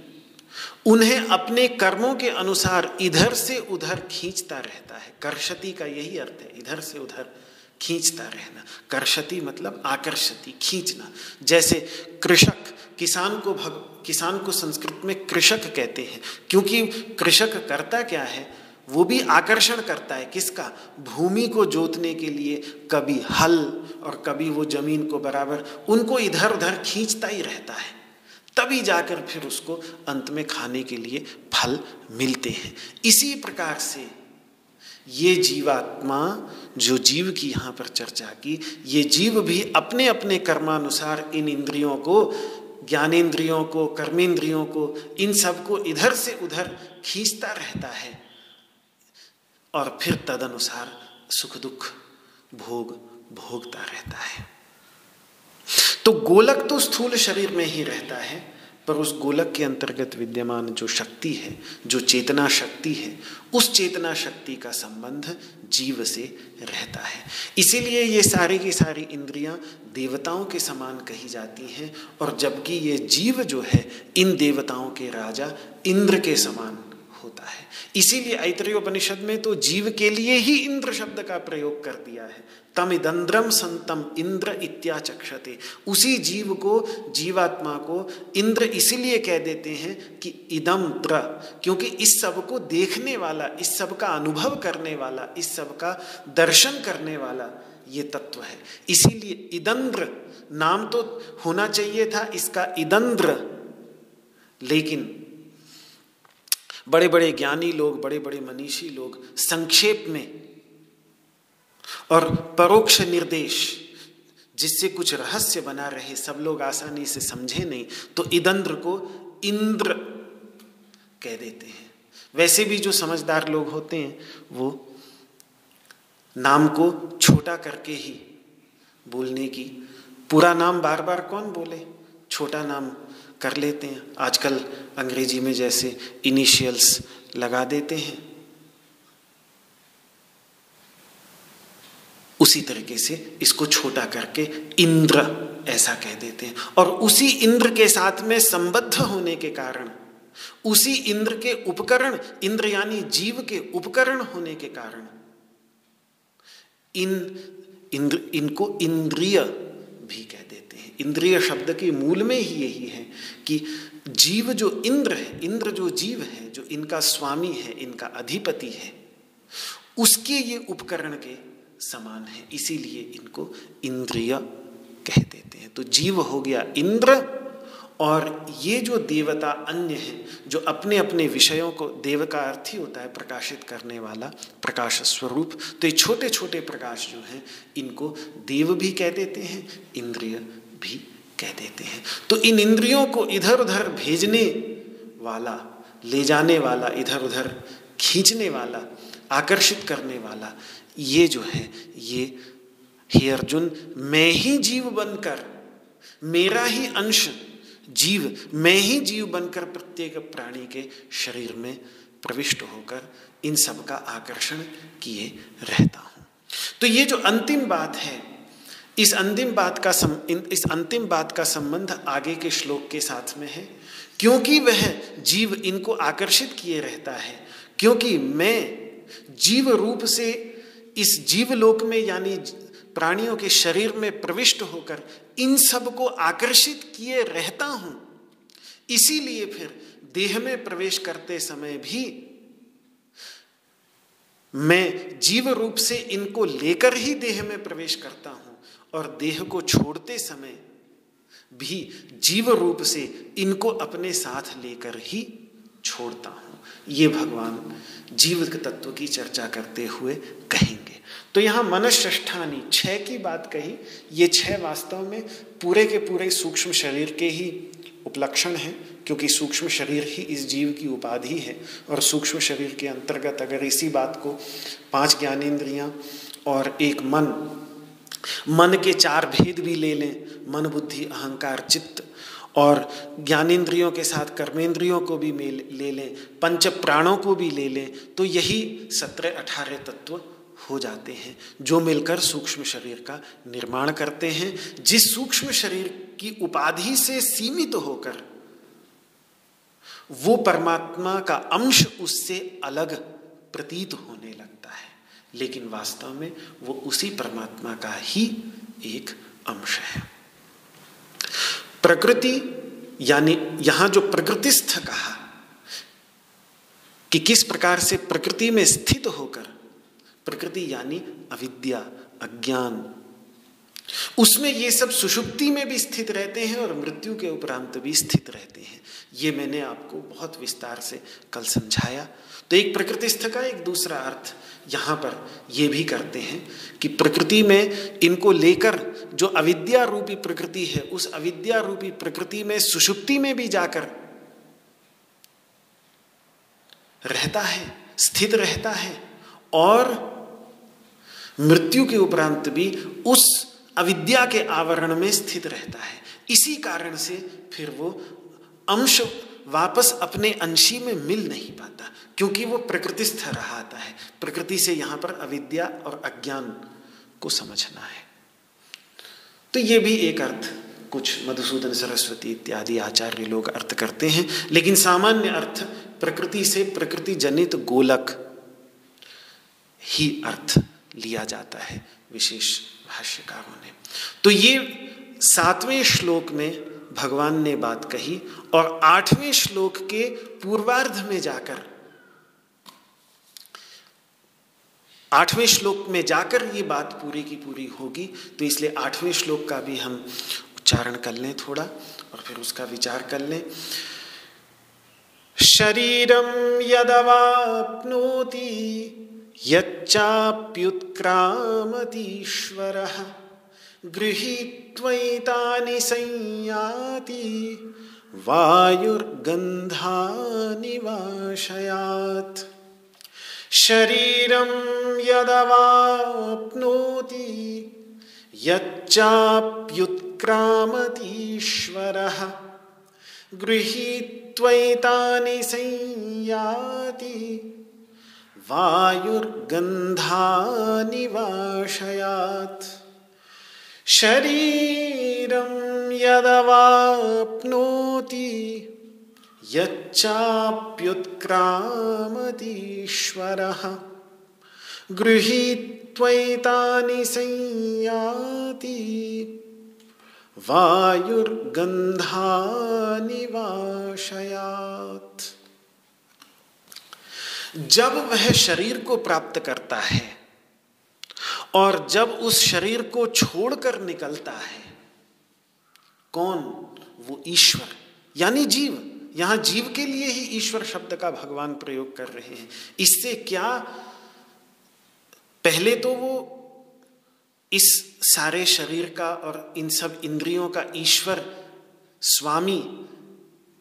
उन्हें अपने कर्मों के अनुसार इधर से उधर खींचता रहता है। कर्षति का यही अर्थ है, इधर से उधर खींचता रहना। कर्षति मतलब आकर्षति, खींचना। जैसे कृषक किसान को भग किसान को संस्कृत में कृषक कहते हैं। क्योंकि कृषक करता क्या है? वो भी आकर्षण करता है किसका? भूमि को जोतने के लिए कभी हल और कभी वो ज़मीन को बराबर उनको इधर उधर खींचता ही रहता है। तभी जाकर फिर उसको अंत में खाने के लिए फल मिलते हैं। इसी प्रकार से ये जीवात्मा, जो जीव की यहाँ पर चर्चा की, ये जीव भी अपने अपने कर्मानुसार इन इंद्रियों को ज्ञानेन्द्रियों को, कर्मेंद्रियों को, इन सबको इधर से उधर खींचता रहता है। और फिर तदनुसार सुख दुख, भोग भोगता रहता है। तो गोलक तो स्थूल शरीर में ही रहता है, पर उस गोलक के अंतर्गत विद्यमान जो शक्ति है, जो चेतना शक्ति है, उस चेतना शक्ति का संबंध जीव से रहता है। इसीलिए ये सारी की सारी इंद्रियाँ देवताओं के समान कही जाती हैं और जबकि ये जीव जो है, इन देवताओं के राजा इंद्र के समान होता है। इसीलिए ऐतरेयोपनिषद में तो जीव के लिए ही इंद्र शब्द का प्रयोग कर दिया है। तम इदंद्रम संतम इंद्र इत्याचक्षते। उसी जीव को, जीवात्मा को इंद्र इसीलिए कह देते हैं कि इदम त्र, क्योंकि इस सबको देखने वाला, इस सब का अनुभव करने वाला, इस सब का दर्शन करने वाला ये तत्व है। इसीलिए इदंद्र नाम तो होना चाहिए था, इसका इदंद्र। लेकिन बड़े बड़े ज्ञानी लोग बड़े बड़े मनीषी लोग संक्षेप में और परोक्ष निर्देश जिससे कुछ रहस्य बना रहे, सब लोग आसानी से समझे नहीं तो इदंद्र को इंद्र कह देते हैं। वैसे भी जो समझदार लोग होते हैं, वो नाम को छोटा करके ही बोलने की। पूरा नाम बार बार कौन बोले? छोटा नाम कर लेते हैं। आजकल अंग्रेज़ी में जैसे इनिशियल्स लगा देते हैं। उसी तरीके से इसको छोटा करके इंद्र ऐसा कह देते हैं। और उसी इंद्र के साथ में संबद्ध होने के कारण, उसी इंद्र के उपकरण, इंद्र यानी जीव के उपकरण होने के कारण इन, इंद्र, इनको इंद्रिय भी कह देते हैं। इंद्रिय शब्द के मूल में ही यही है कि जीव जो इंद्र है, इंद्र जो जीव है, जो इनका स्वामी है, इनका अधिपति है, उसके ये उपकरण के समान है। इसीलिए इनको इंद्रिय कह देते हैं। तो जीव हो गया इंद्र और ये जो देवता अन्य हैं, जो अपने अपने विषयों को देव का अर्थ ही होता है, प्रकाशित करने वाला प्रकाश स्वरूप तो ये छोटे छोटे प्रकाश जो हैं, इनको देव भी कह देते हैं, इंद्रिय भी कह देते हैं। तो इन इंद्रियों को इधर उधर भेजने वाला, ले जाने वाला इधर उधर खींचने वाला, आकर्षित करने वाला, ये जो है, ये, हे अर्जुन, मैं ही जीव बनकर, मेरा ही अंश जीव मैं ही जीव बनकर प्रत्येक प्राणी के शरीर में प्रविष्ट होकर इन सब का आकर्षण किए रहता हूँ। तो ये जो अंतिम बात है इस अंतिम बात का सम, इस अंतिम बात का संबंध आगे के श्लोक के साथ में है। क्योंकि वह जीव इनको आकर्षित किए रहता है क्योंकि मैं जीव रूप से इस जीवलोक में यानी प्राणियों के शरीर में प्रविष्ट होकर इन सबको आकर्षित किए रहता हूँ। इसीलिए फिर देह में प्रवेश करते समय भी मैं जीव रूप से इनको लेकर ही देह में प्रवेश करता हूँ और देह को छोड़ते समय भी जीव रूप से इनको अपने साथ लेकर ही छोड़ता हूँ। ये भगवान जीव तत्व की चर्चा करते हुए कहेंगे। तो यहाँ मनष्ठानी छह की बात कही, ये छह वास्तव में पूरे के पूरे सूक्ष्म शरीर के ही उपलक्षण हैं, क्योंकि सूक्ष्म शरीर ही इस जीव की उपाधि है। और सूक्ष्म शरीर के अंतर्गत अगर इसी बात को पाँच ज्ञानेन्द्रियाँ और एक मन मन के चार भेद भी ले लें, मन, बुद्धि, अहंकार, चित्त, और ज्ञानेन्द्रियों के साथ कर्मेंद्रियों को भी ले लें, पंच प्राणों को भी ले लें तो यही सत्रह अठारह तत्व हो जाते हैं, जो मिलकर सूक्ष्म शरीर का निर्माण करते हैं। जिस सूक्ष्म शरीर की उपाधि से सीमित तो होकर, वो परमात्मा का अंश उससे अलग प्रतीत होने लगता है। लेकिन वास्तव में वो उसी परमात्मा का ही एक अंश है। प्रकृति, यानी यहाँ जो प्रकृतिस्थ कहा, कि किस प्रकार से प्रकृति में स्थित होकर प्रकृति यानी अविद्या, अज्ञान। उसमें ये सब सुषुप्ति में भी स्थित रहते हैं और मृत्यु के उपरांत भी स्थित रहते हैं। ये मैंने आपको बहुत विस्तार से कल समझाया। तो एक प्रकृतिस्थ का एक दूसरा अर्थ यहाँ पर ये भी करते हैं कि प्रकृति में इनको लेकर जो अविद्या रूपी प्रकृति है, उस अविद्या रूपी प्रकृति में सुषुप्ति में भी जाकर रहता है, स्थित रहता है और मृत्यु के उपरांत भी उस अविद्या के आवरण में स्थित रहता है। इसी कारण से फिर वो अंश वापस अपने अंशी में मिल नहीं पाता, क्योंकि वो प्रकृतिस्थ रहाता है। प्रकृति से यहाँ पर अविद्या और अज्ञान को समझना है। तो ये भी एक अर्थ, कुछ मधुसूदन, सरस्वती इत्यादि आचार्य लोग अर्थ करते हैं, लेकिन सामान्य अर्थ प्रकृति से प्रकृति जनित गोलक ही अर्थ लिया जाता है विशेष भाष्यकारों ने। तो ये सातवें श्लोक में भगवान ने बात कही और आठवें श्लोक के पूर्वार्ध में जाकर, आठवें श्लोक में जाकर ये बात पूरी की पूरी होगी तो इसलिए आठवें श्लोक का भी हम उच्चारण कर लें थोड़ा और फिर उसका विचार कर लें। शरीरम यदवाप्नोति यच्चाप्युत्क्रामतीश्वरः गृहीत्वैतानि संयाति वायुर्गन्धानिवाशयात् शरीरं यदवाप्नोति यच्चाप्युत्क्रामतीश्वरः गृहीत्वैतानि संयाति वायुर्गन्धानिवाशयात्। शरीरं यदवाप्नोति यच्चाप्युत्क्रामतीश्वरः गृहीत्वैतानि संयाति वायुर्गन्धानिवाशयात्। जब वह शरीर को प्राप्त करता है और जब उस शरीर को छोड़कर निकलता है, कौन? वो ईश्वर, यानी जीव। यहाँ जीव के लिए ही ईश्वर शब्द का भगवान प्रयोग कर रहे हैं। इससे क्या? पहले तो वो इस सारे शरीर का और इन सब इंद्रियों का ईश्वर, स्वामी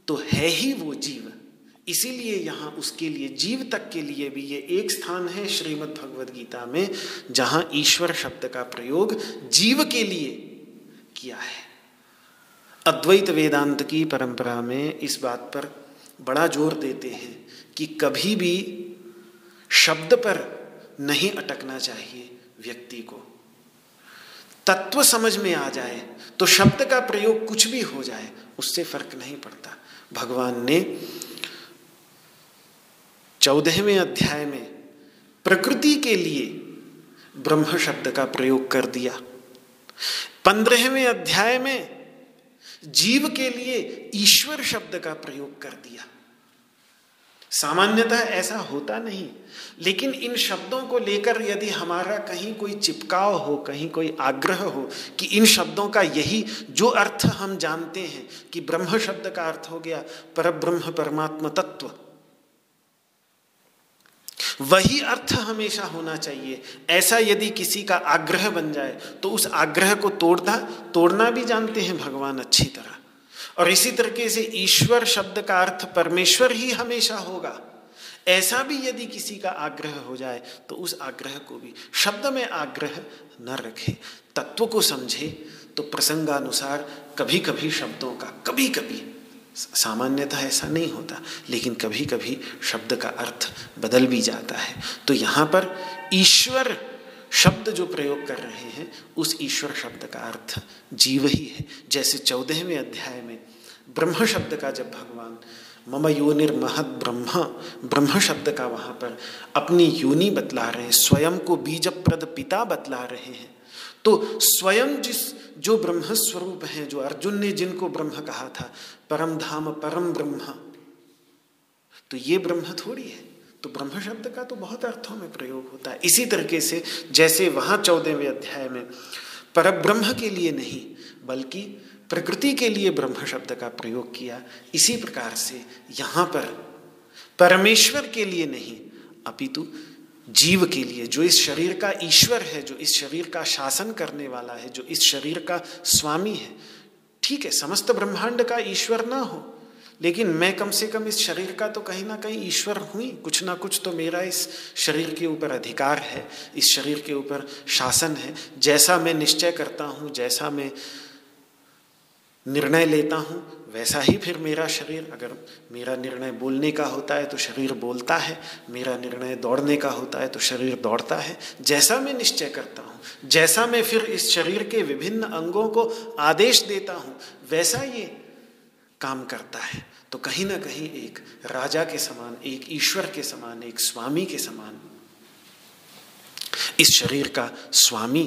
तो है ही वो जीव। इसीलिए यहाँ उसके लिए, जीव तक के लिए भी ये एक स्थान है श्रीमद् भगवद गीता में, जहाँ ईश्वर शब्द का प्रयोग जीव के लिए किया है। अद्वैत वेदांत की परंपरा में इस बात पर बड़ा ज़ोर देते हैं कि कभी भी शब्द पर नहीं अटकना चाहिए व्यक्ति को। तत्व समझ में आ जाए तो शब्द का प्रयोग कुछ भी हो जाए, उससे फ़र्क नहीं पड़ता। भगवान ने चौदहवें अध्याय में प्रकृति के लिए ब्रह्म शब्द का प्रयोग कर दिया। पंद्रहवें अध्याय में जीव के लिए ईश्वर शब्द का प्रयोग कर दिया। सामान्यतः ऐसा होता नहीं, लेकिन इन शब्दों को लेकर यदि हमारा कहीं कोई चिपकाव हो, कहीं कोई आग्रह हो कि इन शब्दों का यही जो अर्थ हम जानते हैं कि ब्रह्म शब्द का अर्थ हो गया पर ब्रह्म परमात्मा तत्व वही अर्थ हमेशा होना चाहिए। ऐसा यदि किसी का आग्रह बन जाए तो उस आग्रह को तोड़ना तोड़ना भी जानते हैं भगवान अच्छी तरह। और इसी तरीके से ईश्वर शब्द का अर्थ परमेश्वर ही हमेशा होगा। ऐसा भी यदि किसी का आग्रह हो जाए तो उस आग्रह को भी, शब्द में आग्रह न रखे, तत्व को समझे तो प्रसंगानुसार कभी कभी शब्दों का कभी कभी सामान्यतः ऐसा नहीं होता, लेकिन कभी कभी शब्द का अर्थ बदल भी जाता है। तो यहाँ पर ईश्वर शब्द जो प्रयोग कर रहे हैं, उस ईश्वर शब्द का अर्थ जीव ही है। जैसे चौदहवें अध्याय में ब्रह्म शब्द का जब भगवान मम योनिर महत ब्रह्म ब्रह्म शब्द का वहाँ पर अपनी योनि बतला रहे हैं, स्वयं को बीजप्रद पिता बतला रहे हैं। तो स्वयं जिस जो ब्रह्म स्वरूप हैं, जो अर्जुन ने जिनको ब्रह्म कहा था, परम धाम, परम ब्रह्म। तो ये ब्रह्म थोड़ी है। तो ब्रह्म शब्द का तो बहुत अर्थों में प्रयोग होता है। इसी तरीके से जैसे वहाँ चौदहवें अध्याय में, पर ब्रह्म के लिए नहीं, बल्कि प्रकृति के लिए ब्रह्म शब्द का प्रयोग किया, इसी प्रकार से यहाँ पर परमेश्वर के लिए नहीं, अपितु जीव के लिए, जो इस शरीर का ईश्वर है, जो इस शरीर का शासन करने वाला है, जो इस शरीर का स्वामी है। ठीक है, समस्त ब्रह्मांड का ईश्वर ना हो, लेकिन मैं कम से कम इस शरीर का तो कहीं ना कहीं ईश्वर हुई कुछ ना कुछ तो मेरा इस शरीर के ऊपर अधिकार है, इस शरीर के ऊपर शासन है। जैसा मैं निश्चय करता हूँ, जैसा मैं निर्णय लेता हूँ वैसा ही फिर मेरा शरीर, अगर मेरा निर्णय बोलने का होता है तो शरीर बोलता है, मेरा निर्णय दौड़ने का होता है तो शरीर दौड़ता है। जैसा मैं निश्चय करता हूँ, जैसा मैं फिर इस शरीर के विभिन्न अंगों को आदेश देता हूँ, वैसा ये काम करता है। तो कहीं ना कहीं एक राजा के समान, एक ईश्वर के समान, एक स्वामी के समान, इस शरीर का स्वामी,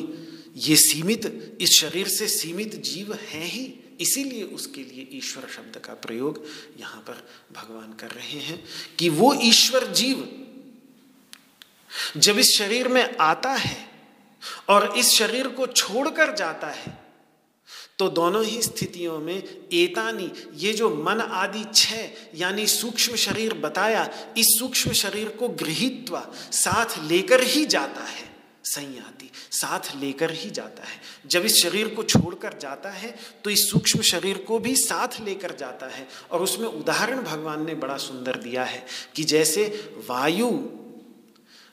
ये सीमित, इस शरीर से सीमित जीव है ही। इसीलिए उसके लिए ईश्वर शब्द का प्रयोग यहाँ पर भगवान कर रहे हैं कि वो ईश्वर जीव जब इस शरीर में आता है और इस शरीर को छोड़कर जाता है तो दोनों ही स्थितियों में एतानी, ये जो मन आदि छह, यानी सूक्ष्म शरीर बताया, इस सूक्ष्म शरीर को गृहित्वा साथ लेकर ही जाता है संयाति। साथ लेकर ही जाता है। जब इस शरीर को छोड़कर जाता है तो इस सूक्ष्म शरीर को भी साथ लेकर जाता है और उसमें उदाहरण भगवान ने बड़ा सुंदर दिया है कि जैसे वायु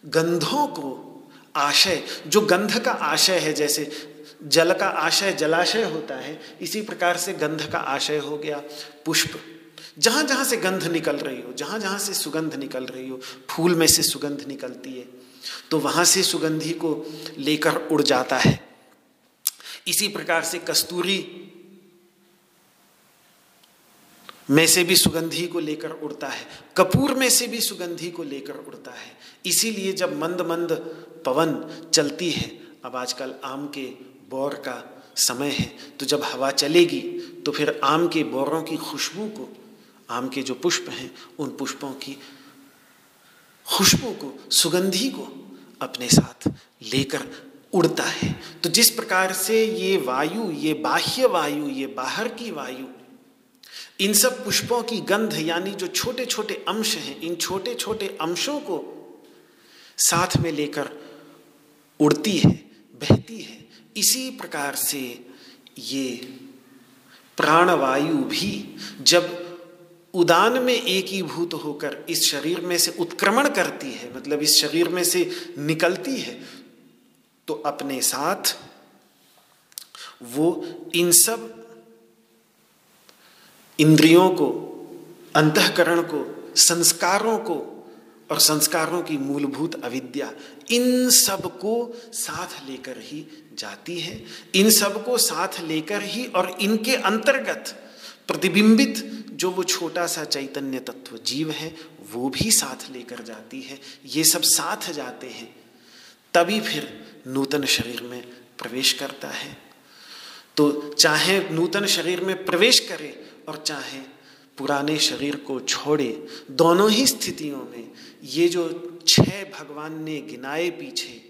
गंधों को आशय, जो गंध का आशय है, जैसे जल का आशय, जलाशय होता है, इसी प्रकार से गंध का आशय हो गया, पुष्प। जहाँ जहाँ से गंध निकल रही हो जहाँ जहाँ से सुगंध निकल रही हो, फूल में से सुगंध निकलती है। तो वहाँ से सुगंधी को लेकर उड़ जाता है। इसी प्रकार से कस्तूरी में से भी सुगंधी को लेकर उड़ता है। कपूर में से भी सुगंधी को लेकर उड़ता है। इसीलिए जब मंद मंद पवन चलती है, अब आजकल आम के बौर का समय है तो जब हवा चलेगी तो फिर आम के बौरों की खुशबू को, आम के जो पुष्प हैं, उन पुष्पों की खुशबू को, सुगंधी को अपने साथ लेकर उड़ता है। तो जिस प्रकार से ये वायु, ये बाह्य वायु, ये बाहर की वायु, इन सब पुष्पों की गंध, यानी जो छोटे छोटे अंश हैं, इन छोटे छोटे अंशों को साथ में लेकर उड़ती है, बहती है, इसी प्रकार से ये प्राणवायु भी जब उदान में एकीभूत होकर इस शरीर में से उत्क्रमण करती है मतलब इस शरीर में से निकलती है तो अपने साथ वो इन सब इंद्रियों को, अंतकरण को, संस्कारों को और संस्कारों की मूलभूत अविद्या, इन सबको साथ लेकर ही जाती है। इन सबको साथ लेकर ही और इनके अंतर्गत प्रतिबिंबित जो वो छोटा सा चैतन्य तत्व जीव है, वो भी साथ लेकर जाती है। ये सब साथ जाते हैं, तभी फिर नूतन शरीर में प्रवेश करता है। तो चाहे नूतन शरीर में प्रवेश करे और चाहे पुराने शरीर को छोड़े, दोनों ही स्थितियों में ये जो छह भगवान ने गिनाए पीछे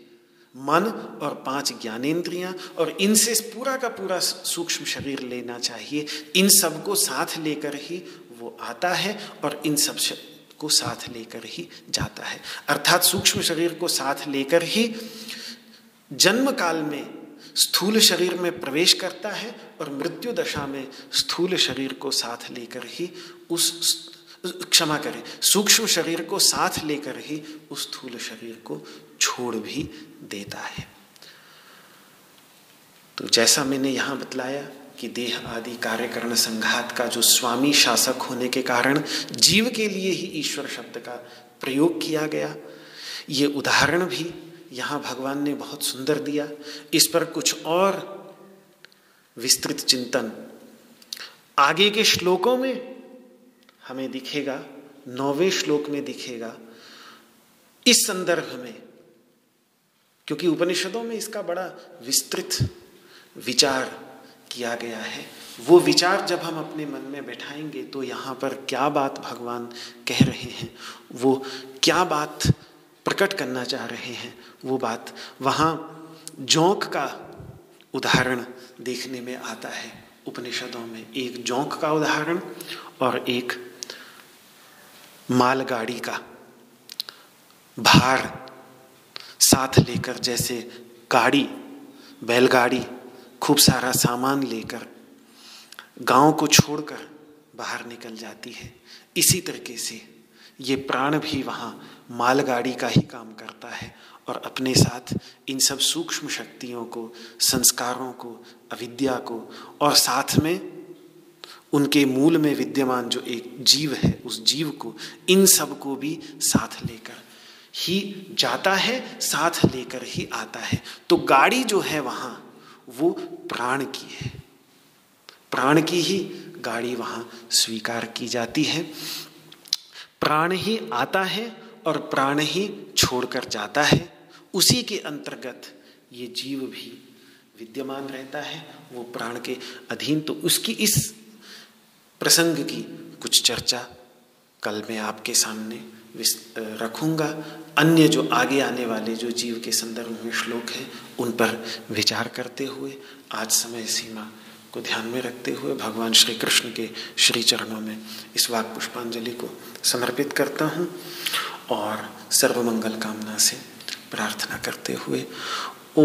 मन और पाँच ज्ञानेन्द्रियाँ, और इनसे पूरा का पूरा सूक्ष्म शरीर लेना चाहिए। इन सबको साथ लेकर ही वो आता है, और इन सबको साथ लेकर ही जाता है। अर्थात सूक्ष्म शरीर को साथ लेकर ही जन्म काल में स्थूल शरीर में प्रवेश करता है, और मृत्यु दशा में स्थूल शरीर को साथ लेकर ही उस क्षमा करें। सूक्ष्म शरीर को साथ लेकर ही उस स्थूल शरीर को छोड़ भी देता है। तो जैसा मैंने यहाँ बतलाया कि देह आदि कार्यकरण संघात का जो स्वामी शासक होने के कारण जीव के लिए ही ईश्वर शब्द का प्रयोग किया गया, ये उदाहरण भी यहाँ भगवान ने बहुत सुंदर दिया। इस पर कुछ और विस्तृत चिंतन। आगे के श्लोकों में हमें दिखेगा, नौवे श्लोक में दिखेगा, इस संदर्भ में क्योंकि उपनिषदों में इसका बड़ा विस्तृत विचार किया गया है। वो विचार जब हम अपने मन में बैठाएँगे तो यहाँ पर क्या बात भगवान कह रहे हैं, वो क्या बात प्रकट करना चाह रहे हैं, वो बात वहाँ जोंक का उदाहरण देखने में आता है उपनिषदों में। एक जोंक का उदाहरण और एक मालगाड़ी का भार साथ लेकर, जैसे गाड़ी, बैलगाड़ी, खूब सारा सामान लेकर, गाँव को छोड़कर बाहर निकल जाती है। इसी तरीके से ये प्राण भी वहाँ मालगाड़ी का ही काम करता है और अपने साथ इन सब सूक्ष्म शक्तियों को, संस्कारों को, अविद्या को और साथ में उनके मूल में विद्यमान जो एक जीव है, उस जीव को, इन सबको भी साथ लेकर ही जाता है, साथ लेकर ही आता है। तो गाड़ी जो है वहाँ, वो प्राण की है। प्राण की ही गाड़ी वहाँ स्वीकार की जाती है। प्राण ही आता है और प्राण ही छोड़कर जाता है। उसी के अंतर्गत ये जीव भी विद्यमान रहता है, वो प्राण के अधीन। तो उसकी इस प्रसंग की कुछ चर्चा कल मैं आपके सामने रखूँगा। अन्य जो आगे आने वाले जो जीव के संदर्भ में श्लोक हैं, उन पर विचार करते हुए, आज समय सीमा को ध्यान में रखते हुए भगवान श्री कृष्ण के श्री चरणों में इस वाक पुष्पांजलि को समर्पित करता हूँ और सर्वमंगल कामना से प्रार्थना करते हुए, ओ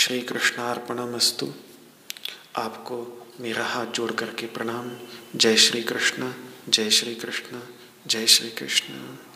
श्री कृष्णार्पणमस्तु आपको मेरा हाथ जोड़ करके प्रणाम। जय श्री कृष्ण जय श्री कृष्ण जय श्री कृष्ण